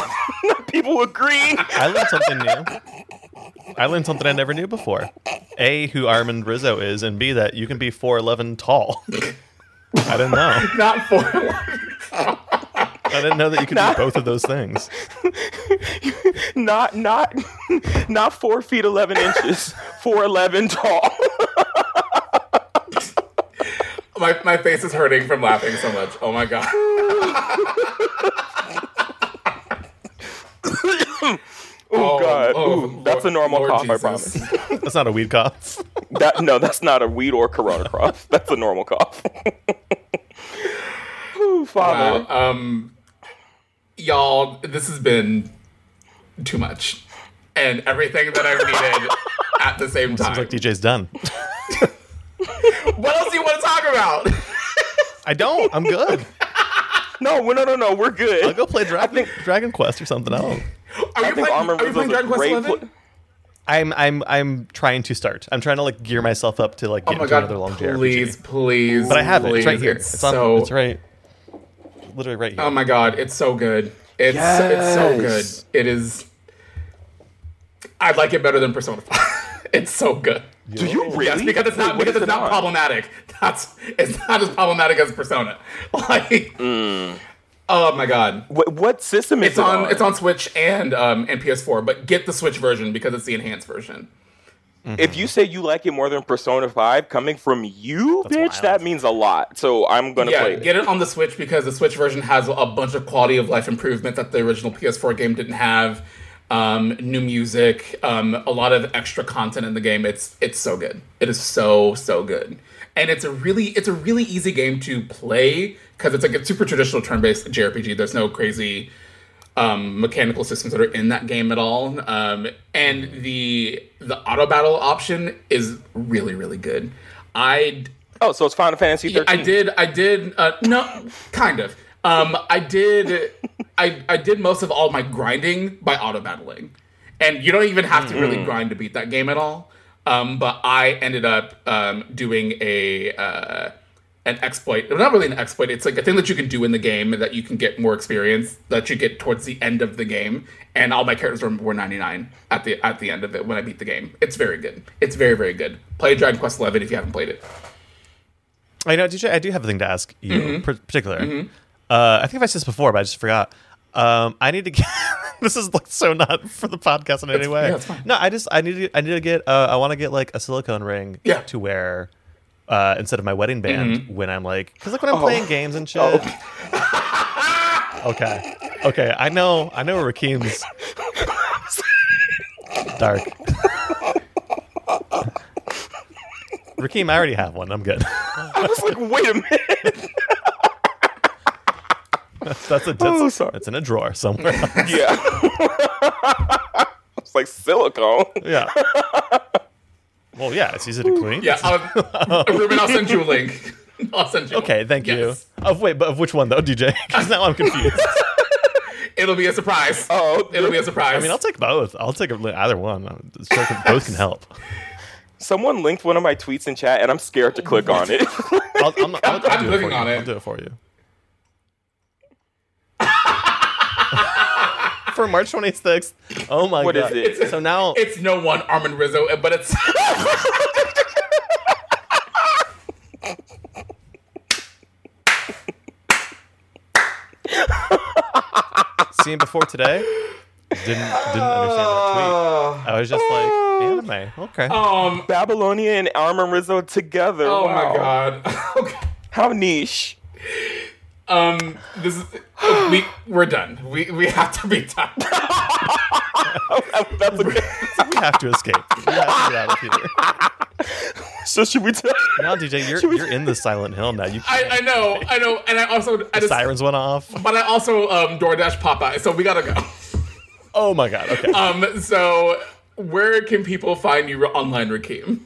People agreeing. I learned something new. I learned something I never knew before. A, who Armond Rizzo is, and B, that you can be 4'11 tall. I didn't know. Not for. I didn't know that you could do both of those things. Not not not four feet eleven inches. Four eleven tall. my my face is hurting from laughing so much. Oh my god. Oh, god. oh, Ooh, that's a normal Lord cough, I promise. That's not a weed cough. That no, that's not a weed or corona cough. That's a normal cough. Ooh, father. Wow. Um, y'all, this has been too much, and everything that I've needed at the same time. Seems like DJ's done. what else do you want to talk about? I don't. I'm good. No, no, no, no. We're good. I'll go play Dragon, Dragon Quest or something else. Are I you think playing, Armin are you playing a Dragon Quest great. Eleven? pl- I'm I'm I'm trying to start. I'm trying to like gear myself up to like Oh get my into god! another long JRPG. Please, please. But I have it. It's right here. It's, It's, on. so. It's right. Literally right here. Oh my god! It's so good. It's it's so good. It is. I'd like it better than Persona Five. It's so good. Do you really? Yes, because it's not Wait, because it's not on? problematic. That's it's not as problematic as Persona. Like, Mm. Oh my god, What, what system is it's it on on? it's on Switch and um and PS4, but get the Switch version because it's the enhanced version. If you say you like it more than Persona 5, coming from you, bitch, wild. that means a lot. So I'm gonna Yeah, play it. get it on the Switch because the Switch version has a bunch of quality of life improvements that the original PS4 game didn't have. Um, new music, um, a lot of extra content in the game. It's it's so good. It is so so good, and it's a really it's a really easy game to play because it's like a super traditional turn based JRPG. There's no crazy um, mechanical systems that are in that game at all. Um, and the the auto battle option is really really good. I Oh, so it's Final Fantasy 13. I did. I did. Uh, no, kind of. Um, I did. I I did most of all my grinding by auto battling, and you don't even have to really grind to beat that game at all. Um, but I ended up um, doing a uh, an exploit. Not really an exploit. It's like a thing that you can do in the game that you can get more experience that you get towards the end of the game. And all my characters were, were 99 at the at the end of it when I beat the game. It's very good. It's very very good. Play Dragon Quest 11 if you haven't played it. I know, DJ. I do have a thing to ask you, Mm-hmm. particular. Uh, I think I said this before, but I just forgot. Um, I need to get. this is like so not for the podcast in any way. yeah. No, I just I need to I need to get. Uh, I want to get like a silicone ring. Yeah. Mm-hmm. To wear. Uh, instead of my wedding band, when I'm like, because like when Oh. I'm playing games and shit. okay, okay, I know, I know Rakeem's dark. Rakeem, I already have one. I'm good. I was like, wait a minute. That's a that's, Oh, sorry. It's in a drawer somewhere. Yeah. it's like silicone. yeah. Well, yeah, it's easy to clean. Yeah, um, Ruben, I'll send you a link. I'll send you. Okay, thank Yes. you. Of wait, but of which one though, DJ? Because now I'm confused. It'll be a surprise. Oh, it'll be a surprise. I mean, I'll take both. I'll take either one. It's both can help. Someone linked one of my tweets in chat, and I'm scared to click on it. I'll, I'm, I'll, I'll, I'm do it looking for you. on it. I'll do it for you. For March 26th. Oh my What is god! it? So now it's no one Armin Rizzo, but it's Seen before today, didn't didn't understand that tweet. I was just like anime. Okay. um. Babylonia and Armor Rizzo together. Oh wow. my god. okay. How niche. Um. This is we we're done. We we have to be done. That's okay. we have to escape. We have to get out of here. so should we tell? Now, DJ, you're you're in the Silent Hill now. You I, I know. I know. And I also I just sirens went off. but I also um DoorDash Popeye. So we gotta go. Oh my god. Okay. Um. So where can people find you online, Rakeem?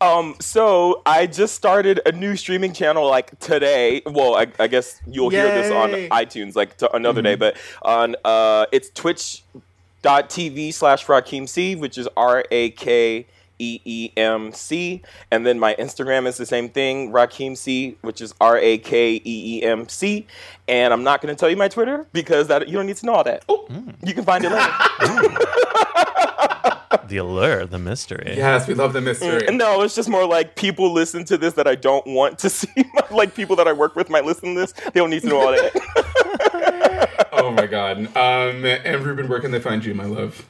Um, so I just started a new streaming channel like today. Well, I, I guess you'll hear this on iTunes like another day, but on uh, it's twitch.tv slash Rakeem C, which is R A K E E M C, and then my Instagram is the same thing, Rakeem C, which is R A K E E M C. And I'm not going to tell you my Twitter because that you don't need to know all that. You can find it later. the allure, the mystery. Yes, we love the mystery. No, it's just more like people listen to this that I don't want to see. like people that I work with might listen to this. They don't need to know all that. oh my god. Um. And Ruben, where can they find you, my love?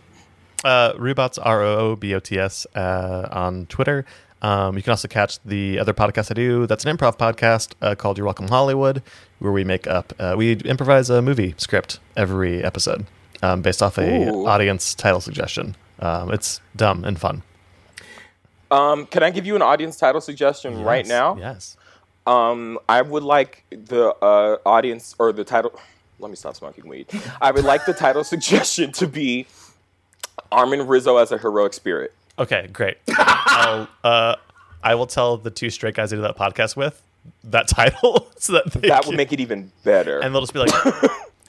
Uh, Roobots R O O B O T S uh, on Twitter. Um, you can also catch the other podcast I do. That's an improv podcast uh, called You're Welcome Hollywood, where we make up, uh, we improvise a movie script every episode um, based off a Ooh. audience title suggestion. Um, it's dumb and fun. um, can I give you an audience title suggestion right now? Yes. Um, I would like the uh, audience or the title. Let me stop smoking weed. I would like the title suggestion to be Armin Rizzo as a heroic spirit. Okay, great. I'll, uh, I will tell the two straight guys I do that podcast with that title so that That can- would make it even better. and they'll just be like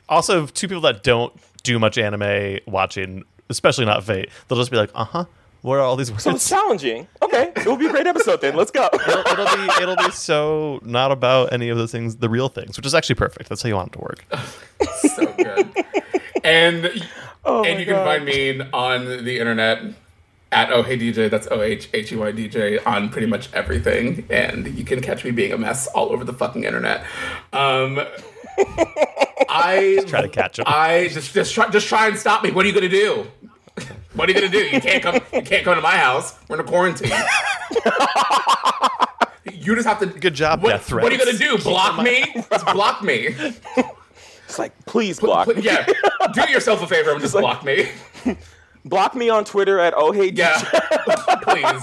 also two people that don't do much anime watching especially not fate they'll just be like uh-huh what are all these words so it's challenging. Okay, it will be a great episode then. Let's go. it'll, it'll be it'll be so not about any of the things the real things which is actually perfect that's how you want it to work so good. And Oh and my you can find me on the internet at oh hey DJ. That's O H H E Y DJ on pretty much everything, and you can catch me being a mess all over the fucking internet. Um, I just Try to catch him. I just just try just try and stop me. What are you gonna do? What are you gonna do? You can't come. You can't come to my house. We're in a quarantine. You just have to. Good job, What, death what are you gonna do? Block me? Just block me. It's like, please block. Pl- Yeah. Do yourself a favor and just block me. Block me on Twitter at oh hey Yeah. Please.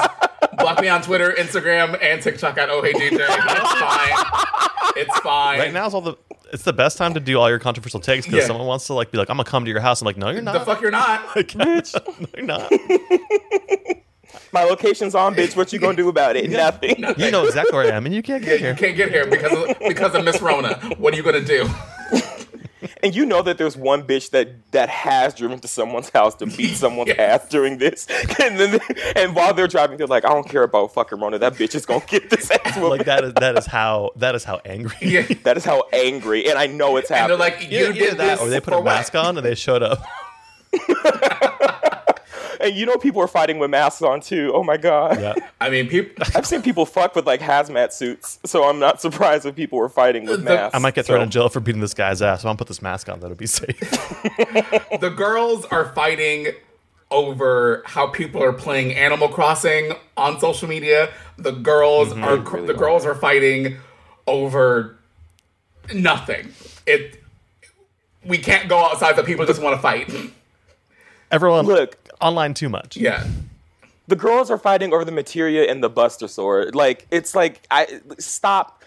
Block me on Twitter, Instagram, and TikTok at Oh Hey DJ. It's fine. It's fine. Right now is all the. It's the best time to do all your controversial takes because Yeah. someone wants to like be like, "I'm gonna come to your house." I'm like, "No, you're not. the fuck you're not. bitch. no, you're not. My location's on, bitch. What you gonna do about it? Nothing. You know exactly where I am, and you can't get here. You here." can't get here because of, because of Miss Rona. What are you gonna do? And you know that there's one bitch that that has driven to someone's house to beat someone's Yeah. ass during this, and then and while they're driving, they're like, I don't care about fucking Rona. That bitch is gonna get this ass whooped. Like that is that is how that is how angry. Yeah. That is how angry, and I know it's And they're like, you Either, did either that, this or they put for a mask on and they showed up. And you know people are fighting with masks on too. Oh my god. Yeah. I mean, people. I've seen people fuck with like hazmat suits, so I'm not surprised if people were fighting with The- masks. I might get thrown So- in jail for beating this guy's ass. So I'm gonna put this mask on. That'll be safe. the girls are fighting over how people are playing Animal Crossing on social media. The girls Mm-hmm. are Really the girls are fighting over nothing. It we can't go outside, The people just want to fight. Everyone, Look, online too much. Yeah. the girls are fighting over the materia and the Buster Sword. Like it's like I stop.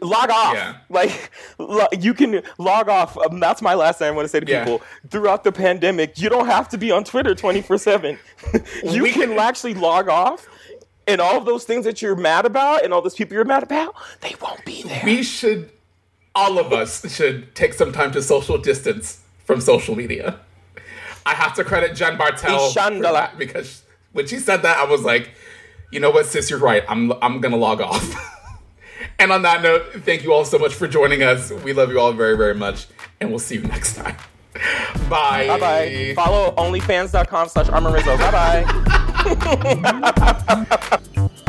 Log off. Yeah. Like lo- you can log off. Um, that's my last thing I want to say to Yeah. people. Throughout the pandemic, you don't have to be on Twitter twenty four seven. You We can can- actually log off, and all of those things that you're mad about, and all those people you're mad about, they won't be there. We should all of us should take some time to social distance from social media. I have to credit Jen Bartel for that because when she said that, I was like, you know what, sis, you're right. I'm I'm gonna log off. and on that note, thank you all so much for joining us. We love you all very, very much, and we'll see you next time. Bye. Bye bye. Follow onlyfans.com slash armorizzo. Bye bye.